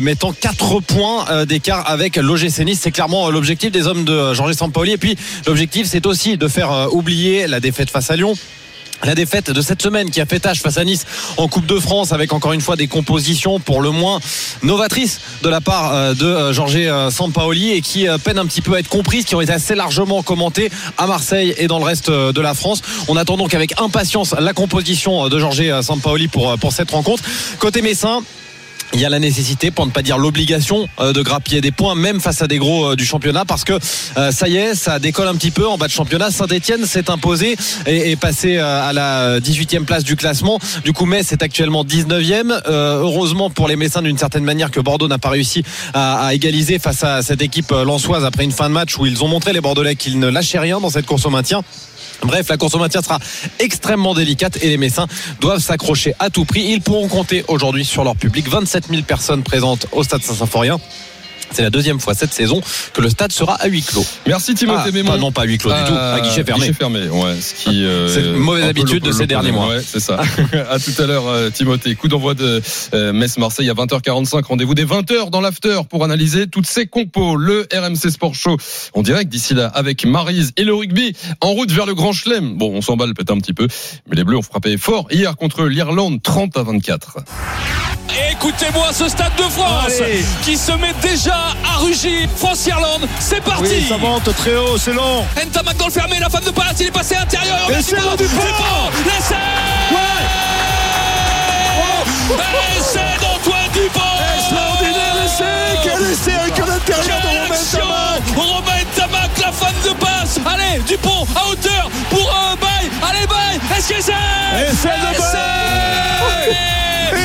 mettant 4 points d'écart avec l'OGC Nice. C'est clairement l'objectif des hommes de Sampaoli. Et puis l'objectif c'est aussi de faire oublier la défaite face à Lyon. La défaite de cette semaine qui a fait tâche face à Nice en Coupe de France avec encore une fois des compositions pour le moins novatrices de la part euh, de euh, Jorge euh, Sampaoli et qui euh, peinent un petit peu à être comprises, qui ont été assez largement commentées à Marseille et dans le reste euh, de la France. On attend donc avec impatience la composition euh, de euh, Sampaoli pour, euh, pour cette rencontre. Côté Messin, il y a la nécessité, pour ne pas dire l'obligation, euh, de grappiller des points, même face à des gros euh, du championnat, parce que euh, ça y est, ça décolle un petit peu en bas de championnat. Saint-Etienne s'est imposé et est passé à la 18e place du classement. Du coup, Metz est actuellement 19e. Euh, heureusement pour les Messins, d'une certaine manière, que Bordeaux n'a pas réussi à, égaliser face à cette équipe lançoise après une fin de match où ils ont montré les Bordelais qu'ils ne lâchaient rien dans cette course au maintien. Bref, la course au maintien sera extrêmement délicate et les Messins doivent s'accrocher à tout prix. Ils pourront compter aujourd'hui sur leur public. 27 000 personnes présentes au stade Saint-Symphorien. C'est la deuxième fois cette saison que le stade sera à huis clos. Merci Timothée Ah, Mémon. pas- non, pas à huis clos du tout, à guichet fermé. Guichet fermé, ouais. Ce qui, euh, C'est une mauvaise habitude de ces derniers mois. Ouais, c'est ça. à tout à l'heure, euh, Timothée. Coup d'envoi de euh, Metz-Marseille à 20h45. Rendez-vous dès 20h dans l'after pour analyser toutes ces compos. Le RMC Sport Show en direct d'ici là avec Marise et le rugby en route vers le Grand Chelem. Bon, on s'emballe peut-être un petit peu, mais les Bleus ont frappé fort hier contre l'Irlande 30 à 24. Écoutez-moi ce stade de France qui se met déjà à rugir. France-Irlande, c'est parti. Oui, ça monte très haut, c'est long. Ntamak dans le fermé, la femme de passe, il est passé intérieur. Et c'est le Dupont. L'essai L'essai d'Antoine Dupont Extraordinaire essai Quel essai avec l'intérieur de Romain Tamac Romain Tamac, la femme de passe Allez, Dupont à hauteur pour un bail Allez, bail Est-ce que c'est Essai de Bail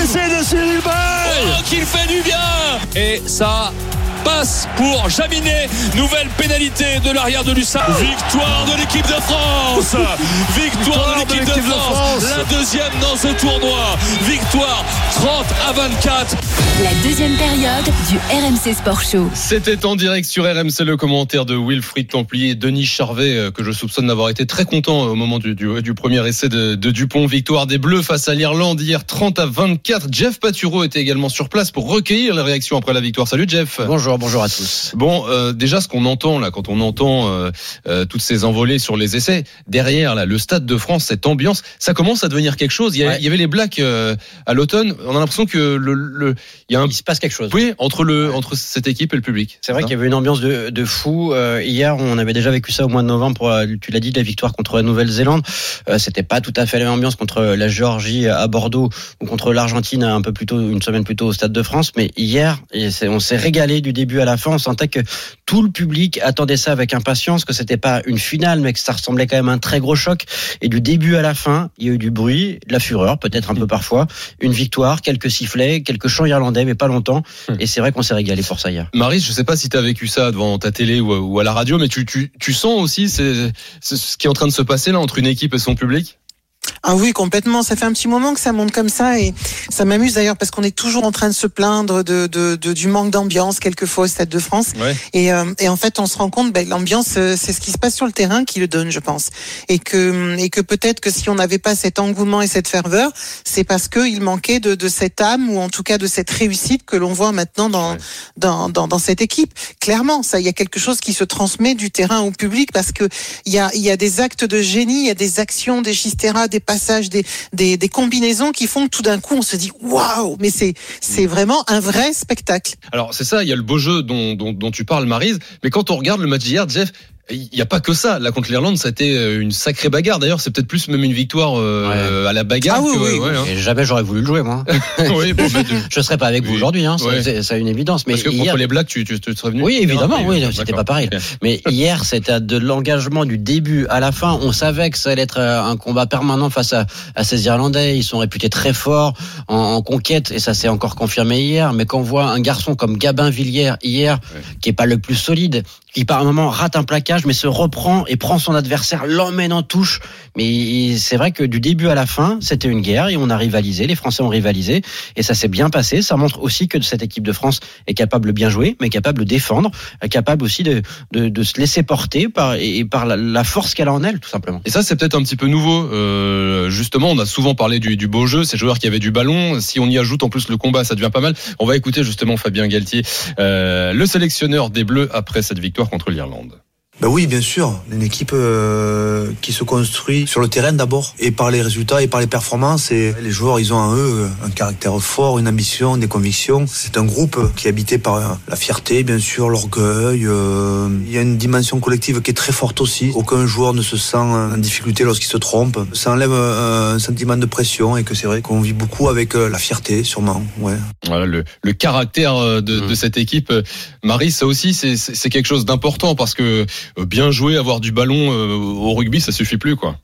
Essai de Cyril Bay Oh, qu'il fait du bien Et ça passe pour Jaminet. Nouvelle pénalité de l'arrière de Lussard. Victoire de l'équipe de France. Victoire de l'équipe de, France. La deuxième dans ce tournoi. Victoire 30 à 24. La deuxième période du RMC Sport Show. C'était en direct sur RMC le commentaire de Wilfried Templier et Denis Charvet euh, que je soupçonne d'avoir été très content au moment du, du- du premier essai de, de Dupont. Victoire des Bleus face à l'Irlande hier 30 à 24. Jeff Paturo était également sur place pour recueillir les réactions après la victoire. Salut Jeff. Bonjour, bonjour à tous. Bon, euh, déjà ce qu'on entend là, quand on entend euh, euh, toutes ces envolées sur les essais, derrière là, le Stade de France, cette ambiance, ça commence à devenir quelque chose. Il y, a- Ouais. il y avait les Blacks à l'automne. On a l'impression que le, le- il y a un Il se passe quelque chose. oui entre le entre cette équipe et le public. C'est vrai qu'il y avait une ambiance de, de fou. Hier, on avait déjà vécu ça au mois de novembre. Pour, tu l'as dit, la victoire contre la Nouvelle-Zélande. C'était pas tout à fait la même ambiance contre la Géorgie à Bordeaux ou contre l'Argentine un peu plus tôt, une semaine plus tôt au Stade de France. Mais hier, on s'est régalé du début à la fin. On sentait que tout le public attendait ça avec impatience, que c'était pas une finale, mais que ça ressemblait quand même à un très gros choc. Et du début à la fin, il y a eu du bruit, de la fureur, peut-être un peu parfois, une victoire, quelques sifflets, quelques chants irlandais, mais pas longtemps. Et c'est vrai qu'on s'est régalé pour ça hier. Marie, je sais pas si tu as vécu ça devant ta télé ou, à la radio, mais tu, tu, tu sens aussi ce qui est en train de se passer là entre une équipe et son public? Ah oui, complètement. Ça fait un petit moment que ça monte comme ça et ça m'amuse d'ailleurs parce qu'on est toujours en train de se plaindre de, de, de- du manque d'ambiance quelquefois au Stade de France. Ouais. Et, euh, et en fait, on se rend compte, ben, l'ambiance, euh, c'est ce qui se passe sur le terrain qui le donne, je pense. Et que, et que peut-être que si on n'avait pas cet engouement et cette ferveur, c'est parce qu'il manquait de, de cette âme ou en tout cas de cette réussite que l'on voit maintenant dans, dans, dans, dans cette équipe. Clairement, ça, il y a quelque chose qui se transmet du terrain au public parce que il y a, il y a des actes de génie, il y a des actions, des chistera, des passages, des, des, des combinaisons qui font que tout d'un coup on se dit waouh, mais c'est c'est vraiment un vrai spectacle. Alors c'est ça, il y a le beau jeu dont, dont, dont tu parles, Marise, mais quand on regarde le match d'hier, Jeff, il n'y a pas que ça. Là, contre l'Irlande, ça a été euh, une sacrée bagarre. D'ailleurs, c'est peut-être plus même une victoire euh, à la bagarre. Ah oui, que, oui, ouais, hein. Et jamais j'aurais voulu le jouer, moi. Oui, bon, mais- je serais pas avec vous aujourd'hui, hein. Ouais. c'est une évidence. Mais Parce que hier- contre les Blacks, tu, tu, tu serais venu. Oui, évidemment, Ah, oui, c'était pas pareil. Mais hier, c'était de l'engagement du début à la fin. On savait que ça allait être euh, un combat permanent face à, à ces Irlandais. Ils sont réputés très forts en, en conquête et ça s'est encore confirmé hier. Mais quand on voit un garçon comme Gabin Villiers hier, qui est pas le plus solide, qui par un moment rate un plaquage, mais se reprend et prend son adversaire, l'emmène en touche. Mais c'est vrai que du début à la fin, c'était une guerre et on a rivalisé. Les Français ont rivalisé et ça s'est bien passé. Ça montre aussi que cette équipe de France est capable de bien jouer, mais capable de défendre, capable aussi de, se laisser porter par, la, force qu'elle a en elle, tout simplement. Et ça, c'est peut-être un petit peu nouveau. Euh, justement, on a souvent parlé du, du beau jeu, ces joueurs qui avaient du ballon. Si on y ajoute en plus le combat, ça devient pas mal. On va écouter justement Fabien Galtier, euh, le sélectionneur des Bleus après cette victoire contre l'Irlande. Ben oui, bien sûr. Une équipe euh, qui se construit sur le terrain d'abord, et par les résultats et par les performances. Et les joueurs, ils ont en eux un caractère fort, une ambition, des convictions. C'est un groupe qui est habité par euh, la fierté, bien sûr, l'orgueil. euh, Il y a une dimension collective qui est très forte aussi. Aucun joueur ne se sent en difficulté lorsqu'il se trompe. Ça enlève euh, un sentiment de pression et que c'est vrai qu'on vit beaucoup avec euh, la fierté, sûrement. Ouais. Voilà le, le caractère de, de cette équipe. Marie, ça aussi, c'est- quelque chose d'important parce que bien jouer, avoir du ballon euh, au rugby, ça suffit plus, quoi.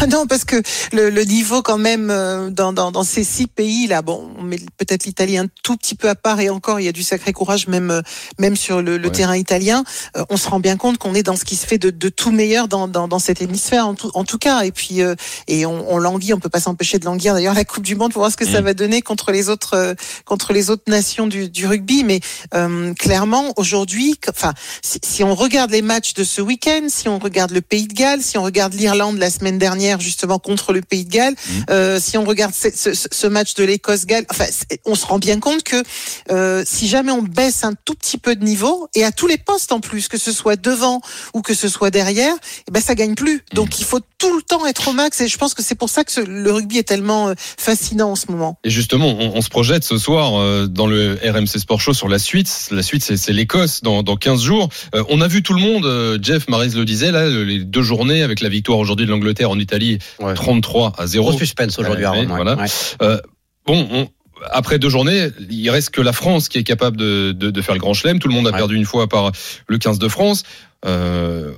Ah non, parce que le, le niveau quand même euh, dans, dans, dans ces six pays là, bon, on met peut-être l'Italie un tout petit peu à part et encore il y a du sacré courage même euh, même sur le, le Ouais. terrain italien. Euh, on se rend bien compte qu'on est dans ce qui se fait de, de tout meilleur dans, dans, dans cet hémisphère en tout, en tout cas. Et puis euh, et on, on languit, on peut pas s'empêcher de languir d'ailleurs la Coupe du Monde pour voir ce que ça Mm. va donner contre les autres euh, contre les autres nations du, du rugby. Mais euh, clairement aujourd'hui, enfin si, si on regarde les matchs de ce week-end, si on regarde le Pays de Galles, si on regarde l'Irlande la semaine dernière justement contre le Pays de Galles, euh, si on regarde ce, ce- ce match de l'Écosse-Galles, enfin, on se rend bien compte que euh, si jamais on baisse un tout petit peu de niveau et à tous les postes en plus, que ce soit devant ou que ce soit derrière, eh ben ça gagne plus. Donc il faut tout le temps être au max et je pense que c'est pour ça que ce- le rugby est tellement euh, fascinant en ce moment. Et justement, on, on se projette ce soir euh, dans le RMC Sport Show sur la suite. La suite, c'est l'Écosse dans, dans 15 jours. On a vu tout le monde, Jeff Maris le disait, là, les deux journées avec la victoire aujourd'hui de l'Angleterre en Italie, 33 à 0. Gros suspense aujourd'hui à Rome, voilà. Euh, bon, on- après deux journées, il reste que la France qui est capable de, de, de faire le grand chelem. Tout le monde a perdu une fois par le 15 de France. Euh,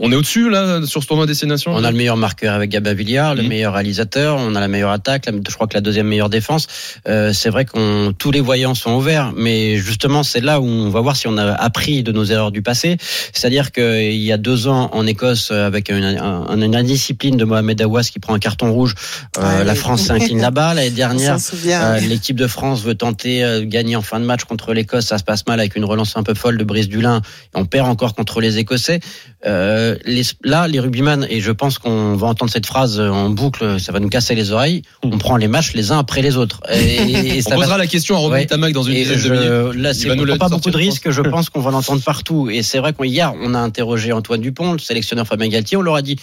on est au-dessus là sur ce tournoi destination. On a le meilleur marqueur avec Gabin Villiard, le meilleur réalisateur, on a la meilleure attaque, la- je crois que la deuxième meilleure défense. Euh, c'est vrai qu'on tous les voyants sont ouverts, mais justement c'est là où on va voir si on a appris de nos erreurs du passé. C'est-à-dire qu'il y a deux ans en Écosse, avec une, un- une indiscipline de Mohamed Awas qui prend un carton rouge, euh, Ah la oui. France s'incline là-bas. L'année dernière, On s'en souvient. euh, l'équipe de France veut tenter euh, de gagner en fin de match contre l'Écosse, ça se passe mal avec une relance un peu folle de Brice Dulin. Et on perd encore contre les Écossais. Euh, les, là, les rugbyman, et je pense qu'on va entendre cette phrase en boucle, ça va nous casser les oreilles. On prend les matchs les uns après les autres. Et, et On ça posera va- la question à Robin Ouais. Tamac dans une Et dizaine de minutes. Là, c'est on prend pas beaucoup de risques. Je pense qu'on va l'entendre partout. Et c'est vrai qu'hier, on a interrogé Antoine Dupont, le sélectionneur Fabien Galtier. On leur a dit,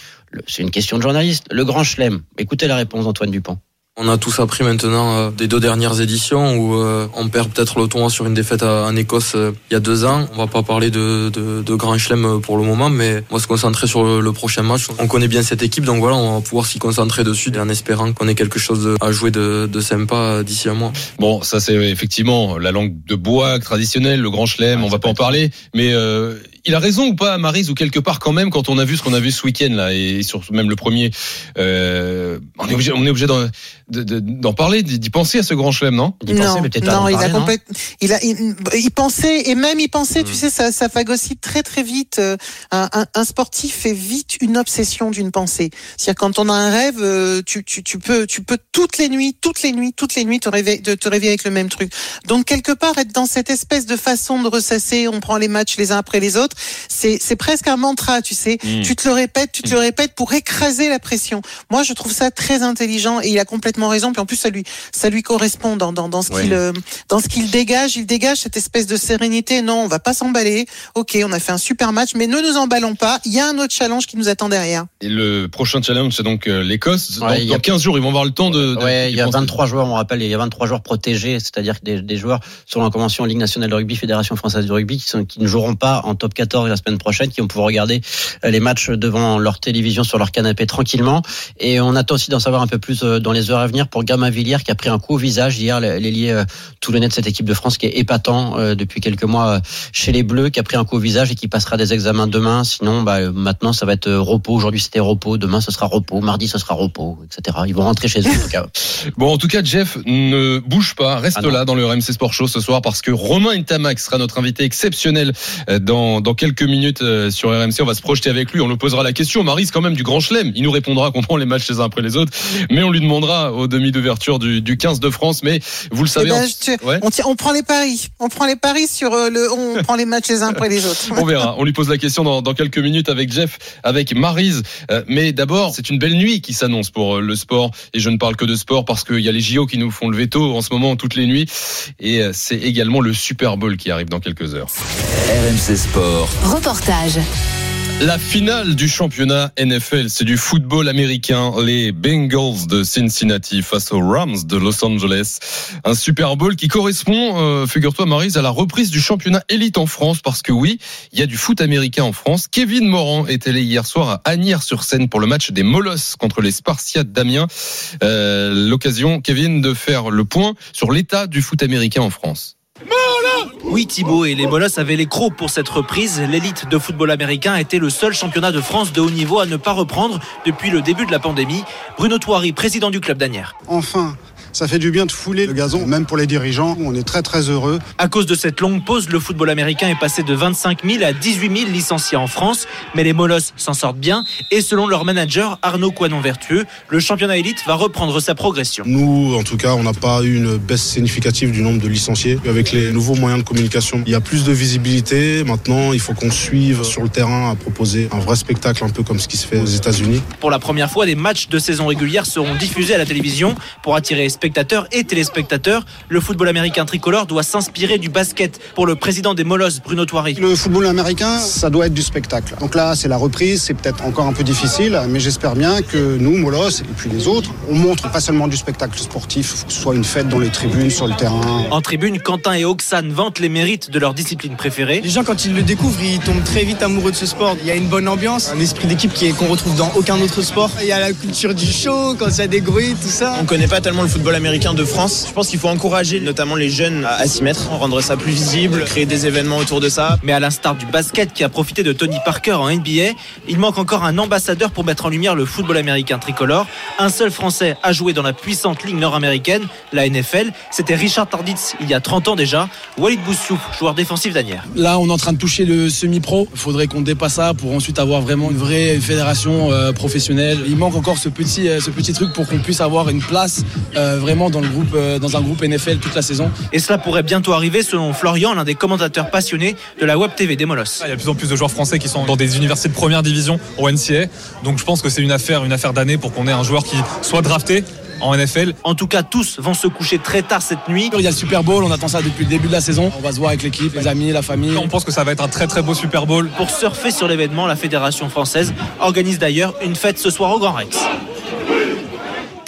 c'est une question de journaliste. Le grand chelem. Écoutez la réponse d'Antoine Dupont. On a tous appris maintenant euh, des deux dernières éditions où euh, on perd peut-être le tournoi sur une défaite à- en Écosse euh, il y a deux ans. On va pas parler de, de, de grand chelem euh, pour le moment, mais on va se concentrer sur le, le prochain match. On connaît bien cette équipe, donc voilà, on va pouvoir s'y concentrer dessus en espérant qu'on ait quelque chose à jouer de, de sympa euh, d'ici un mois. Bon, ça c'est effectivement la langue de bois traditionnelle, le grand chelem, on va pas en parler, mais euh, il a raison ou pas, Marise, ou quelque part quand même, quand on a vu ce qu'on a vu ce week-end là, et sur même le premier, euh, on est obligé, on est obligé de- de- d'en parler, d'y penser à ce grand chelem, non? Non, non, il a complètement, il a, il, il pensait et même il pensait, tu sais, ça, ça phagocyte très très vite. euh, Un, un, un sportif fait vite une obsession d'une pensée. C'est-à-dire quand on a un rêve, euh, tu, tu, tu peux, tu peux toutes les nuits, toutes les nuits, toutes les nuits te réveiller, de te réveiller avec le même truc. Donc quelque part être dans cette espèce de façon de ressasser, on prend les matchs les uns après les autres. C'est c'est presque un mantra, tu sais. Mm. Tu te le répètes, tu te le répètes pour écraser la pression. Moi, je trouve ça très intelligent et il a complètement raison. Puis en plus, ça lui ça lui correspond dans dans, dans ce Oui. qu'il euh, dans ce qu'il dégage. Il dégage cette espèce de sérénité. Non, on va pas s'emballer. Ok, on a fait un super match, mais ne nous emballons pas. Il y a un autre challenge qui nous attend derrière. Et le prochain challenge, c'est donc euh, l'Écosse. Dans, Ouais, il y a- dans 15 jours, ils vont avoir le temps de. de- Ouais, il y a d'y penser. 23 joueurs, on rappelle, il y a 23 joueurs protégés, c'est-à-dire des, des joueurs selon la convention Ligue nationale de rugby, Fédération française de rugby, qui, sont, qui ne joueront pas en top 14 la semaine prochaine, qui vont pouvoir regarder euh, les matchs devant leur télévision sur leur canapé tranquillement. Et on attend aussi d'en savoir un peu plus dans les heures à venir pour Gamma Villiers qui a pris un coup au visage hier, l'ailier euh, toulonnais de cette équipe de France qui est épatant euh, depuis quelques mois euh, chez les Bleus, qui a pris un coup au visage et qui passera des examens demain. Sinon, bah, maintenant, ça va être repos. Aujourd'hui, c'était repos. Demain, ce sera repos. Mardi, ce sera repos, etc. Ils vont rentrer chez eux, en tout cas. Bon, en tout cas, Jeff, ne bouge pas, reste Ah là dans le RMC Sport Show ce soir parce que Romain Ntamak sera notre invité exceptionnel dans, dans quelques minutes sur RMC. On va se projeter avec lui, on nous posera la question. Marie, c'est quand même du grand chelem. Il nous répondra qu'on prend les matchs les uns après les autres, mais on lui demandera au demi d'ouverture du, du 15 de France. Mais vous le savez, Eh ben, te- Ouais. on, tient- on prend les paris. On prend les paris sur euh, le. On prend les matchs les uns après les autres. On verra. On lui pose la question dans, dans quelques minutes avec Jeff, avec Marise. Euh, mais d'abord, c'est une belle nuit qui s'annonce pour euh, le sport. Et je ne parle que de sport parce qu'il y a les JO qui nous font le veto en ce moment toutes les nuits. Et euh, c'est également le Super Bowl qui arrive dans quelques heures. RMC Sport. Reportage. La finale du championnat NFL, c'est du football américain. Les Bengals de Cincinnati face aux Rams de Los Angeles. Un Super Bowl qui correspond, euh, figure-toi Marise, à la reprise du championnat élite en France. Parce que oui, il y a du foot américain en France. Kevin Morand est allé hier soir à Agnières-sur-Seine pour le match des Molosses contre les Spartiates d'Amiens. Euh, L'occasion, Kevin, de faire le point sur l'état du foot américain en France. Oui Thibaut et les Molosses avaient les crocs pour cette reprise. L'élite de football américain était le seul championnat de France de haut niveau à ne pas reprendre depuis le début de la pandémie. Bruno Touari, président du club d'Anières. Enfin, ça fait du bien de fouler le gazon, même pour les dirigeants. On est très très heureux. À cause de cette longue pause, le football américain est passé de 25 000 à 18 000 licenciés en France. Mais les Molosses s'en sortent bien. Et selon leur manager Arnaud Coinon-Vertueux, le championnat élite va reprendre sa progression. Nous, en tout cas, on n'a pas eu une baisse significative du nombre de licenciés. Avec les nouveaux moyens de communication, il y a plus de visibilité. Maintenant, il faut qu'on suive sur le terrain à proposer un vrai spectacle, un peu comme ce qui se fait aux États-Unis. Pour la première fois, des matchs de saison régulière seront diffusés à la télévision pour attirer spectateurs et téléspectateurs. Le football américain tricolore doit s'inspirer du basket. Pour le président des Molosses, Bruno Touari. Le football américain, ça doit être du spectacle. Donc là, c'est la reprise, c'est peut-être encore un peu difficile, mais j'espère bien que nous, Molos, et puis les autres, on montre pas seulement du spectacle sportif, que ce soit une fête dans les tribunes, sur le terrain. En tribune, Quentin et Oxane vantent les mérites de leur discipline préférée. Les gens, quand ils le découvrent, ils tombent très vite amoureux de ce sport. Il y a une bonne ambiance, un esprit d'équipe qu'on retrouve dans aucun autre sport. Il y a la culture du show, quand il y a des bruits, tout ça. On connaît pas tellement le football américain de France. Je pense qu'il faut encourager notamment les jeunes à, à s'y mettre, rendre ça plus visible, créer des événements autour de ça. Mais à l'instar du basket qui a profité de Tony Parker en NBA, il manque encore un ambassadeur pour mettre en lumière le football américain tricolore. Un seul Français a joué dans la puissante ligue nord-américaine, la NFL. C'était Richard Tarditz il y a 30 ans déjà. Walid Boussouf, joueur défensif d'Anières. Là, on est en train de toucher le semi-pro. Il faudrait qu'on dépasse ça pour ensuite avoir vraiment une vraie fédération euh, professionnelle. Il manque encore ce petit, euh, ce petit truc pour qu'on puisse avoir une place euh, vraiment dans, le groupe, euh, dans un groupe NFL toute la saison. Et cela pourrait bientôt arriver selon Florian, l'un des commentateurs passionnés de la Web TV des Molosses. Il y a de plus en plus de joueurs français qui sont dans des universités de première division au NCA. Donc je pense que c'est une affaire, une affaire d'année pour qu'on ait un joueur qui soit drafté en NFL. En tout cas, tous vont se coucher très tard cette nuit. Il y a le Super Bowl, on attend ça depuis le début de la saison. On va se voir avec l'équipe, les amis, la famille. On pense que ça va être un très très beau Super Bowl. Pour surfer sur l'événement, la Fédération française organise d'ailleurs une fête ce soir au Grand Rex.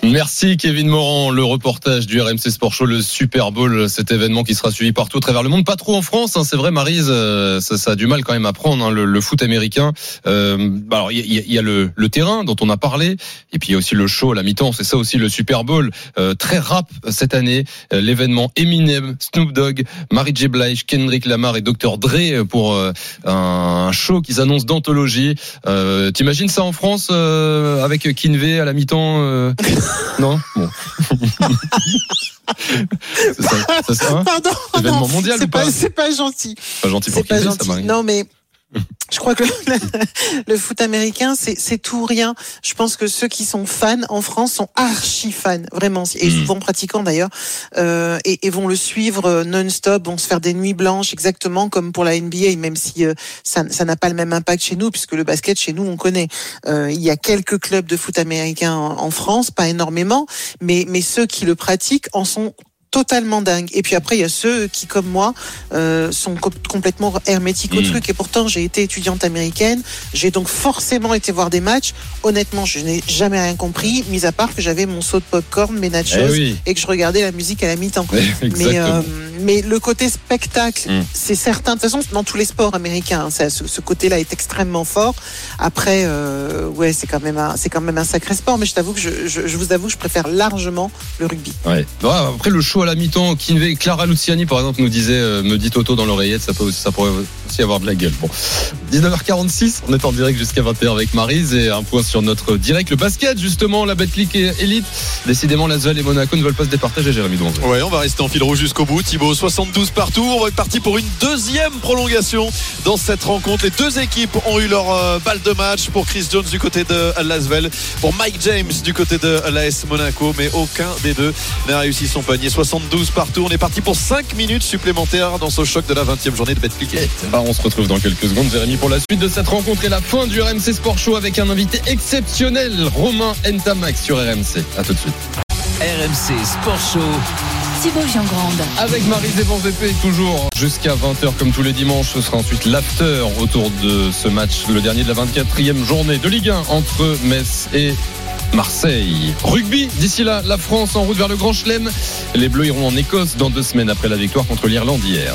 Merci Kevin Morand, le reportage du RMC Sport Show, le Super Bowl, cet événement qui sera suivi partout à travers le monde, pas trop en France, hein, c'est vrai Marise, euh, ça, ça a du mal quand même à prendre hein, le, le foot américain. Euh, alors il y y a le, le terrain dont on a parlé, et puis il y a aussi le show la mi-temps, c'est ça aussi le Super Bowl, euh, très rap cette année, euh, l'événement Eminem, Snoop Dogg, Mary J. Blige, Kendrick Lamar et Dr Dre pour euh, un show qu'ils annoncent d'anthologie. Euh, T'imagines ça en France euh, avec Kinvey à la mi-temps euh? Non Bon. c'est ça, c'est ça, hein Pardon, Événement mondial c'est ou pas pas, c'est pas gentil. Pas gentil pour C'est pas ça gentil. Non, mais Je crois que le, le foot américain, c'est tout ou rien. Je pense que ceux qui sont fans en France sont archi fans, vraiment, et souvent pratiquants d'ailleurs, euh, et, et vont le suivre euh, non-stop, vont se faire des nuits blanches, exactement comme pour la NBA, même si euh, ça ça n'a pas le même impact chez nous, puisque le basket chez nous on connaît. Euh, il y a quelques clubs de foot américain en, en France, pas énormément, mais mais ceux qui le pratiquent en sont totalement dingue. Et puis après, il y a ceux qui, comme moi, euh, sont co- complètement hermétiques au Mm. truc. Et pourtant, j'ai été étudiante américaine. J'ai donc forcément été voir des matchs. Honnêtement, je n'ai jamais rien compris, mis à part que j'avais mon saut de popcorn, mes nachos, Eh oui. et que je regardais la musique à la mi-temps. Mais, euh, mais le côté spectacle, Mm. c'est certain. De toute façon, dans tous les sports américains, hein, ça, ce, ce côté-là est extrêmement fort. Après, euh, ouais, c'est quand même un, c'est quand même un sacré sport. Mais je t'avoue que je, je, je vous avoue, que je préfère largement le rugby. Ouais. Après le show la mi-temps, Clara Luciani par exemple nous disait, euh, me dit Toto dans l'oreillette, ça pourrait aussi avoir de la gueule. Bon, 19h46, on est en direct jusqu'à 20h avec Marise et un point sur notre direct le basket justement, la Betclic et Elite. Décidément, Lasvel et Monaco ne veulent pas se départager, Jérémy Donze. Ouais, on va rester en fil rouge jusqu'au bout. Thibaut, 72 partout. On va être parti pour une deuxième prolongation dans cette rencontre. Les deux équipes ont eu leur euh, balle de match pour Chris Jones du côté de Lasvel, pour Mike James du côté de l'AS Monaco, mais aucun des deux n'a réussi son panier. 72 partout. On est parti pour 5 minutes supplémentaires dans ce choc de la 20e journée de Betclic. Bah, on se retrouve dans quelques secondes, Jérémy, pour la suite de cette rencontre et la fin du RMC Sport Show avec un invité exceptionnel, Romain Entamax sur RMC. À tout de suite. RMC Sport Show. Thibaut Jean-Grande. Avec Marie VP, toujours jusqu'à 20h comme tous les dimanches. Ce sera ensuite l'after autour de ce match, le dernier de la 24e journée de Ligue 1 entre Metz et Marseille. Rugby, d'ici là, la France en route vers le Grand Chelem. Les Bleus iront en Écosse dans deux semaines après la victoire contre l'Irlande hier.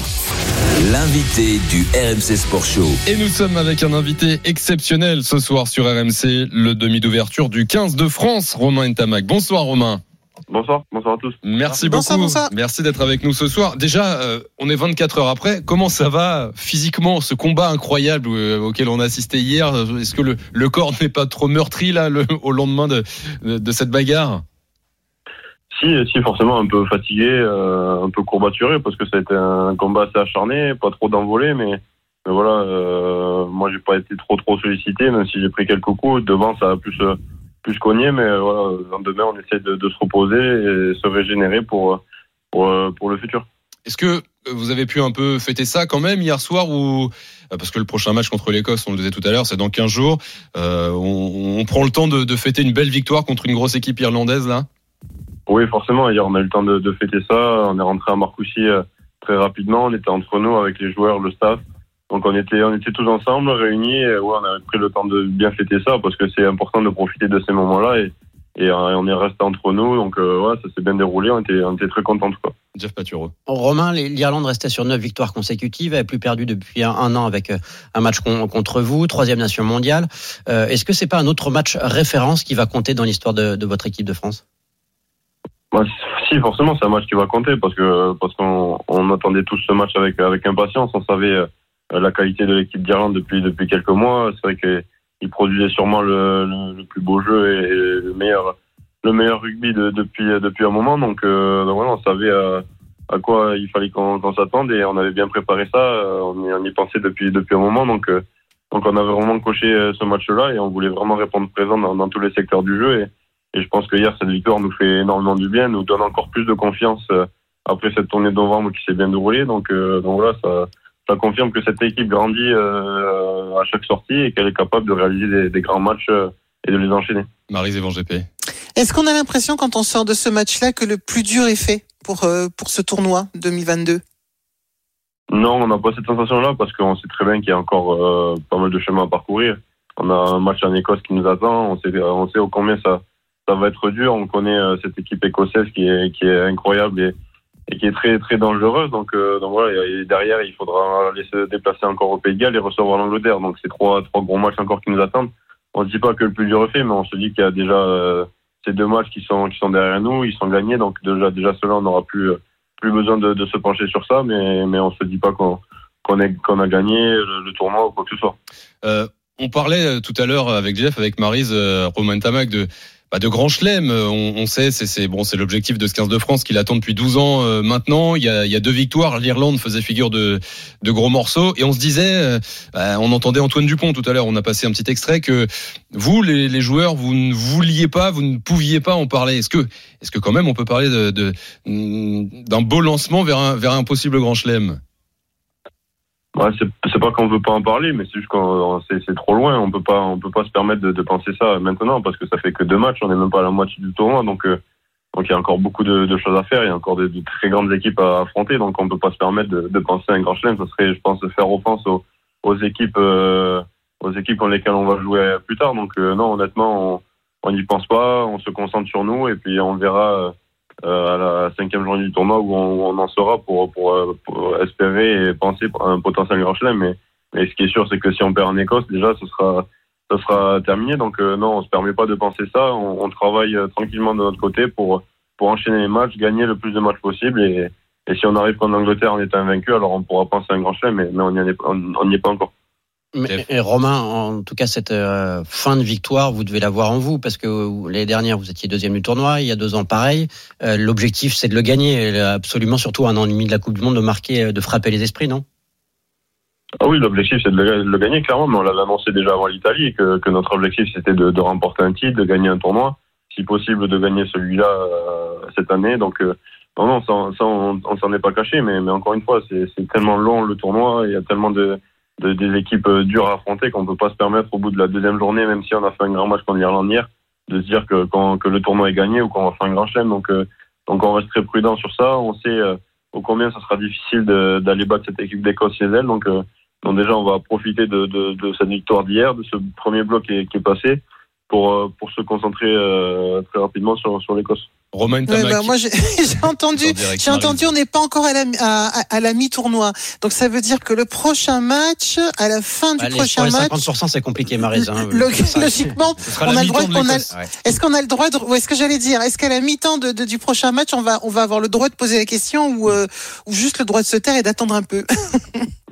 L'invité du RMC Sport Show. Et nous sommes avec un invité exceptionnel ce soir sur RMC, le demi d'ouverture du 15 de France, Romain Entamac. Bonsoir Romain. Bonsoir, bonsoir à tous. Merci Bonsoir, beaucoup. bonsoir. Merci d'être avec nous ce soir. Déjà, euh, on est 24 heures après. Comment ça va physiquement, ce combat incroyable euh, auquel on a assisté hier? Est-ce que le, le corps n'est pas trop meurtri là le- au lendemain de, de, de cette bagarre? Si, si, forcément un peu fatigué, euh, un peu courbaturé parce que ça a été un combat assez acharné, pas trop d'envolée, mais, mais voilà, euh, moi j'ai pas été trop trop sollicité, même si j'ai pris quelques coups. Devant, ça a plus euh, plus cogné, mais euh, voilà, le lendemain on essaie de, de se reposer et se régénérer pour pour, euh, pour le futur. Est-ce que vous avez pu un peu fêter ça quand même hier soir ou euh, parce que le prochain match contre l'Écosse, on le disait tout à l'heure, c'est dans 15 jours. Euh, on, on prend le temps de, de fêter une belle victoire contre une grosse équipe irlandaise là? Oui, forcément. Hier, on a eu le temps de, de fêter ça. On est rentré à Marcoussis euh, très rapidement. On était entre nous avec les joueurs, le staff. Donc on était, on était tous ensemble, réunis. Et, ouais, on a pris le temps de bien fêter ça parce que c'est important de profiter de ces moments-là. Et, et euh, on est resté entre nous. Donc euh, ouais, ça s'est bien déroulé. On était, on était très contents. Quoi. Jeff Paturo. Romain, l'Irlande restait sur neuf victoires consécutives, elle n'a plus perdu depuis un, un an avec euh, un match con- contre vous, troisième nation mondiale. Euh, Est-ce que c'est pas un autre match référence qui va compter dans l'histoire de, de votre équipe de France? Bah, si, forcément, c'est un match qui va compter parce que parce qu'on on attendait tous ce match avec avec impatience. On savait euh, la qualité de l'équipe d'Irlande depuis depuis quelques mois. C'est vrai qu'ils produisaient sûrement le, le, plus beau jeu et le meilleur le meilleur rugby de- depuis depuis un moment. Donc, euh, donc voilà, on savait euh, à quoi il fallait qu'on s'attende et on avait bien préparé ça. Euh, On y, pensait depuis depuis un moment. Donc euh, donc on avait vraiment coché euh, ce match-là et on voulait vraiment répondre présent dans, tous les secteurs du jeu. Et, je pense que hier, cette victoire nous fait énormément du bien, nous donne encore plus de confiance euh, après cette tournée de novembre qui s'est bien déroulée. Donc, euh, donc voilà, ça, ça confirme que cette équipe grandit euh, à chaque sortie et qu'elle est capable de réaliser des, des grands matchs euh, et de les enchaîner. Marie Zévan GP. Est-ce qu'on a l'impression quand on sort de ce match-là que le plus dur est fait pour, euh, pour ce tournoi 2022 Non, on n'a pas cette sensation-là parce qu'on sait très bien qu'il y a encore euh, pas mal de chemin à parcourir. On a un match en Écosse qui nous attend. On sait, on sait au combien ça, ça va être dur. On connaît euh, cette équipe écossaise qui est, qui est incroyable et, et qui est très, très dangereuse. Donc, euh, donc voilà, et derrière, il faudra aller se déplacer encore au Pays de Galles et recevoir l'Angleterre. Donc, c'est trois, trois gros matchs encore qui nous attendent. On ne dit pas que le plus dur est fait, mais on se dit qu'il y a déjà euh, ces deux matchs qui sont, qui sont derrière nous. Ils sont gagnés. Donc, déjà, déjà cela, on n'aura plus, plus besoin de, de se pencher sur ça. Mais, mais on se dit pas qu'on qu'on qu'on a gagné le, le tournoi ou quoi que ce soit. Euh, on parlait euh, tout à l'heure avec Jeff, avec Marise, euh, Romain Tamac, de bah, de grand chelem. On, on sait, c'est bon, c'est l'objectif de ce 15 de France qu'il attend depuis 12 ans euh, maintenant. Il y, a, il y a deux victoires. L'Irlande faisait figure de, de gros morceaux. Et on se disait, euh, bah, on entendait Antoine Dupont tout à l'heure. On a passé un petit extrait que vous, les, les joueurs, vous ne vouliez pas, vous ne pouviez pas en parler. Est-ce que, est-ce que quand même on peut parler de, de- d'un beau lancement vers un, vers un possible grand chelem? C'est pas qu'on veut pas en parler, mais c'est juste qu'on c'est trop loin. On peut pas on peut pas se permettre de, penser ça maintenant parce que ça fait que deux matchs. On est même pas à la moitié du tournoi, donc euh, donc il y a encore beaucoup de, choses à faire. Il y a encore de, très grandes équipes à affronter, donc on peut pas se permettre de, penser à un grand chelem. Ça serait, je pense, faire offense aux, équipes euh, aux équipes contre lesquelles on va jouer plus tard. Donc euh, non, honnêtement, on on n'y pense pas. On se concentre sur nous et puis on verra. Euh, à la cinquième journée du tournoi où on, en pour, euh, pour espérer et penser à un potentiel grand chelem. Mais, ce qui est sûr, c'est que si on perd en Écosse, déjà, ce sera, terminé. Donc euh, non, on se permet pas de penser ça. On, travaille tranquillement de notre côté pour, pour enchaîner les matchs, gagner le plus de matchs possible. Et, si on arrive contre l'Angleterre en étant invaincu, alors on pourra penser à un grand chelem, mais, on n'y est pas encore. Mais, et Romain, en tout cas, cette euh, fin de victoire, vous devez l'avoir en vous, parce que euh, l'année dernière, vous étiez deuxième du tournoi, il y a deux ans, pareil. Euh, L'objectif, c'est de le gagner, et absolument, surtout un an et demi de la Coupe du Monde, de marquer, euh, de frapper les esprits, non? Ah oui, l'objectif c'est de le, de le gagner clairement, mais on l'avait annoncé déjà avant l'Italie que, que notre objectif c'était de, de remporter un titre, de gagner un tournoi, si possible de gagner celui-là euh, cette année. Donc euh, non, non, ça, ça, on, on s'en est pas caché, mais, mais encore une fois, c'est tellement long le tournoi, il y a tellement de, de des équipes euh, dures à affronter qu'on peut pas se permettre au bout de la deuxième journée, même si on a fait un grand match contre l'Irlande hier, de se dire que, quand, que le tournoi est gagné ou qu'on va faire un grand chelem. Donc euh, donc on reste très prudent sur ça. On sait euh, au combien ça sera difficile d'aller battre cette équipe d'Écosse chez elle. Donc donc déjà, on va profiter de, de, cette victoire d'hier, de ce premier bloc qui est, qui est passé, pour, pour se concentrer très rapidement sur, sur l'Écosse. Romain Ouais, bah, moi, j'ai entendu, j'ai entendu, on n'est pas encore à la, à, à- à la mi-tournoi. Donc, ça veut dire que le prochain match, à la fin du Allez, prochain match, 50%, c'est compliqué, Marise. Hein, logiquement, on a le droit. Ouais. est-ce qu'on a le droit de, ou est-ce que j'allais dire, est-ce qu'à la mi-temps de, de- du prochain match, on va, on va avoir le droit de poser la question ou, euh, ou juste le droit de se taire et d'attendre un peu?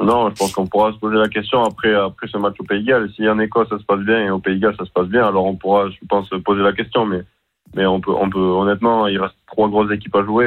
Non, je pense qu'on pourra se poser la question après, après ce match au Pays Galles. Si en Écosse ça se passe bien et au Pays Galles ça se passe bien, alors on pourra, je pense, se poser la question. Mais, mais on peut, on peut, honnêtement, il reste trois grosses équipes à jouer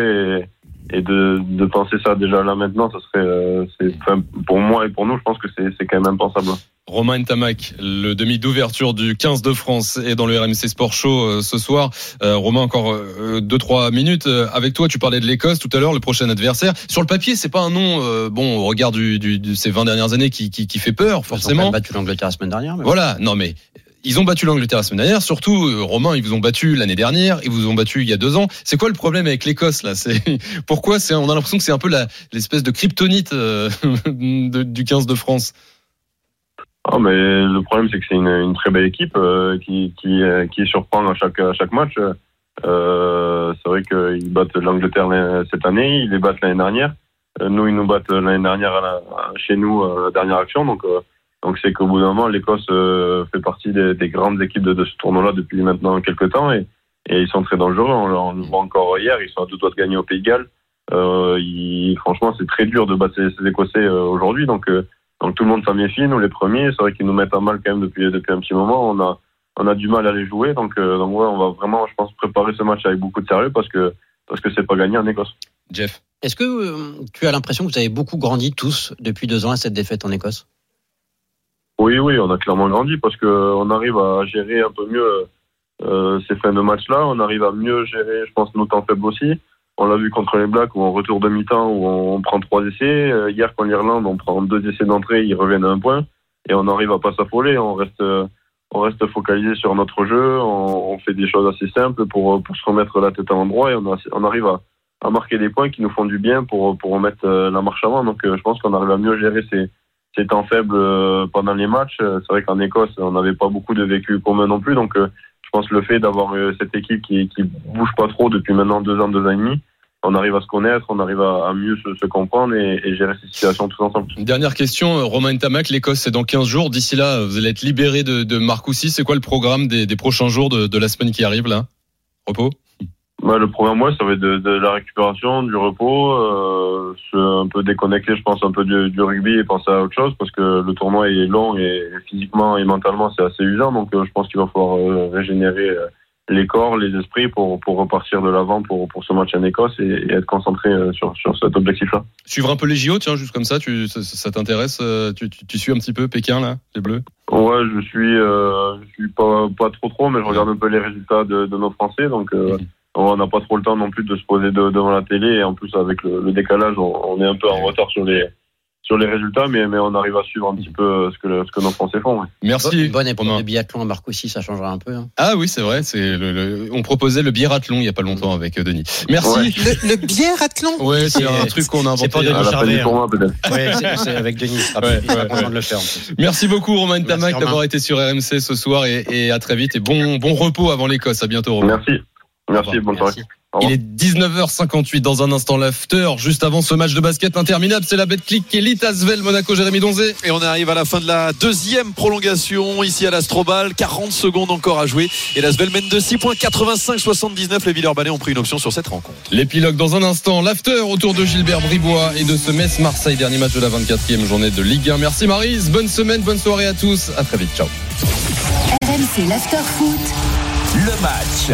et, et de, de penser ça déjà là maintenant, ça serait, euh, enfin, pour moi et pour nous, je pense que c'est, quand même impensable. Romain Ntamak, le demi d'ouverture du 15 de France est dans le RMC Sport Show euh, ce soir. Euh, Romain, encore euh, deux trois minutes euh, avec toi. Tu parlais de l'Écosse tout à l'heure, le prochain adversaire. Sur le papier, c'est pas un nom euh, bon au regard du, du- de ces 20 dernières années qui, qui, qui fait peur Ils ont forcément. battu l'Angleterre la semaine dernière. mais- Voilà, non mais ils ont battu l'Angleterre la semaine dernière. Surtout, euh, Romain, ils vous ont battu l'année dernière. Ils vous ont battu il y a deux ans. C'est quoi le problème avec l'Écosse là? C'est pourquoi on a l'impression que c'est un peu l'espèce de kryptonite euh, du 15 de France? Ah, mais le problème, c'est que c'est une, très belle équipe euh, qui, qui, euh, surprend à chaque, match. C'est vrai qu'ils battent l'Angleterre cette année, ils les battent l'année dernière. Nous, ils nous battent l'année dernière chez nous, à la dernière action. Donc, donc c'est qu'au bout d'un moment, l'Écosse euh, fait partie des, des grandes équipes de, de ce tournoi-là depuis maintenant quelques temps et, et ils sont très dangereux. On, on le voit encore hier, ils sont à deux doigts de gagner au Pays de Galles. Euh, franchement, c'est très dur de battre ces, ces Écossais euh, aujourd'hui. Donc, euh, donc tout le monde s'en méfie, nous les premiers. C'est vrai qu'ils nous mettent à mal quand même depuis, depuis un petit moment. On a, on a du mal à les jouer. Donc, euh, donc ouais, on va vraiment, je pense, préparer ce match avec beaucoup de sérieux parce que parce que c'est pas gagné en Écosse. Jeff. Est-ce que euh, tu as l'impression que vous avez beaucoup grandi tous depuis deux ans à cette défaite en Écosse? Oui, oui, on a clairement grandi parce que on arrive à gérer un peu mieux euh, ces fins de match-là. On arrive à mieux gérer, je pense, nos temps faibles aussi. On l'a vu contre les Blacks où en retour de mi-temps où on prend trois essais. Euh, hier contre l'Irlande, on prend deux essais d'entrée, ils reviennent à un point et on arrive à pas s'affoler. On reste, euh, on reste focalisé sur notre jeu. On, on fait des choses assez simples pour pour se remettre la tête à l'endroit et on, on arrive à, à marquer des points qui nous font du bien pour pour remettre euh, la marche avant. Donc euh, je pense qu'on arrive à mieux gérer ces ces temps faibles pendant les matchs. Euh, C'est vrai qu'en Écosse, on n'avait pas beaucoup de vécu commun non plus. Donc, euh, je pense le fait d'avoir euh, cette équipe qui, qui bouge pas trop depuis maintenant deux ans, deux ans et demi, on arrive à se connaître, on arrive à, mieux se, se comprendre et, et gérer ces situations tous ensemble. Dernière question, Romain Tamac, l'Écosse c'est dans 15 jours. D'ici là, vous allez être libéré de, de Marcoussis. C'est quoi le programme des, des prochains jours de, de la semaine qui arrive là? Repos? Ouais, le programme, ouais, ça va être de, de la récupération, du repos, euh, un peu déconnecter, je pense, un peu du, du rugby et penser à autre chose parce que le tournoi est long et physiquement et mentalement c'est assez usant. Donc, euh, je pense qu'il va falloir euh, régénérer euh, les corps, les esprits pour, pour repartir de l'avant pour, pour ce match en Écosse et, et être concentré sur, sur cet objectif-là. Suivre un peu les JO, tiens, juste comme ça, tu, ça, ça t'intéresse tu, tu, tu suis un petit peu Pékin, là, les Bleus? Ouais, je suis, je suis pas, pas trop trop, mais je regarde un peu les résultats de, de nos Français, donc euh, on n'a pas trop le temps non plus de se poser de- devant la télé et en plus avec le, le décalage, on, on est un peu en retard sur les sur les résultats, mais, mais on arrive à suivre un petit peu euh, ce que, le- ce que nos Français font. ouais. Merci. Bonne épreuve de biathlon à Marcoussis, ça changera un peu. hein. Ah oui, c'est vrai. C'est le, le- on proposait le biathlon il y a pas longtemps avec euh, Denis. Merci. Le, le biathlon? Ouais, c'est un truc qu'on a inventé. C'est pas Denis Charvet. hein. Ouais, c'est c'est avec Denis. Ah, Ouais, de le faire. en plus. Merci beaucoup Romain Tamac d'avoir été sur RMC ce soir et, et à très vite et bon bon repos avant l'Écosse. À bientôt Romain. Merci. Merci, bonne soirée. Il est 19h58 dans un instant l'after. Juste avant ce match de basket interminable, c'est la Betclic Elite Asvel Monaco Jérémy Donzé. Et on arrive à la fin de la deuxième prolongation ici à l'Astrobal. 40 secondes encore à jouer. Et l'Asvel mène de 6 points 85-79. Les Villeurbanais ont pris une option sur cette rencontre. L'épilogue dans un instant, l'after autour de Gilbert Bribois et de ce Metz Marseille dernier match de la 24e journée de Ligue 1. Merci Marise, bonne semaine, bonne soirée à tous. À très vite. Ciao. RMC l'after foot. Le match.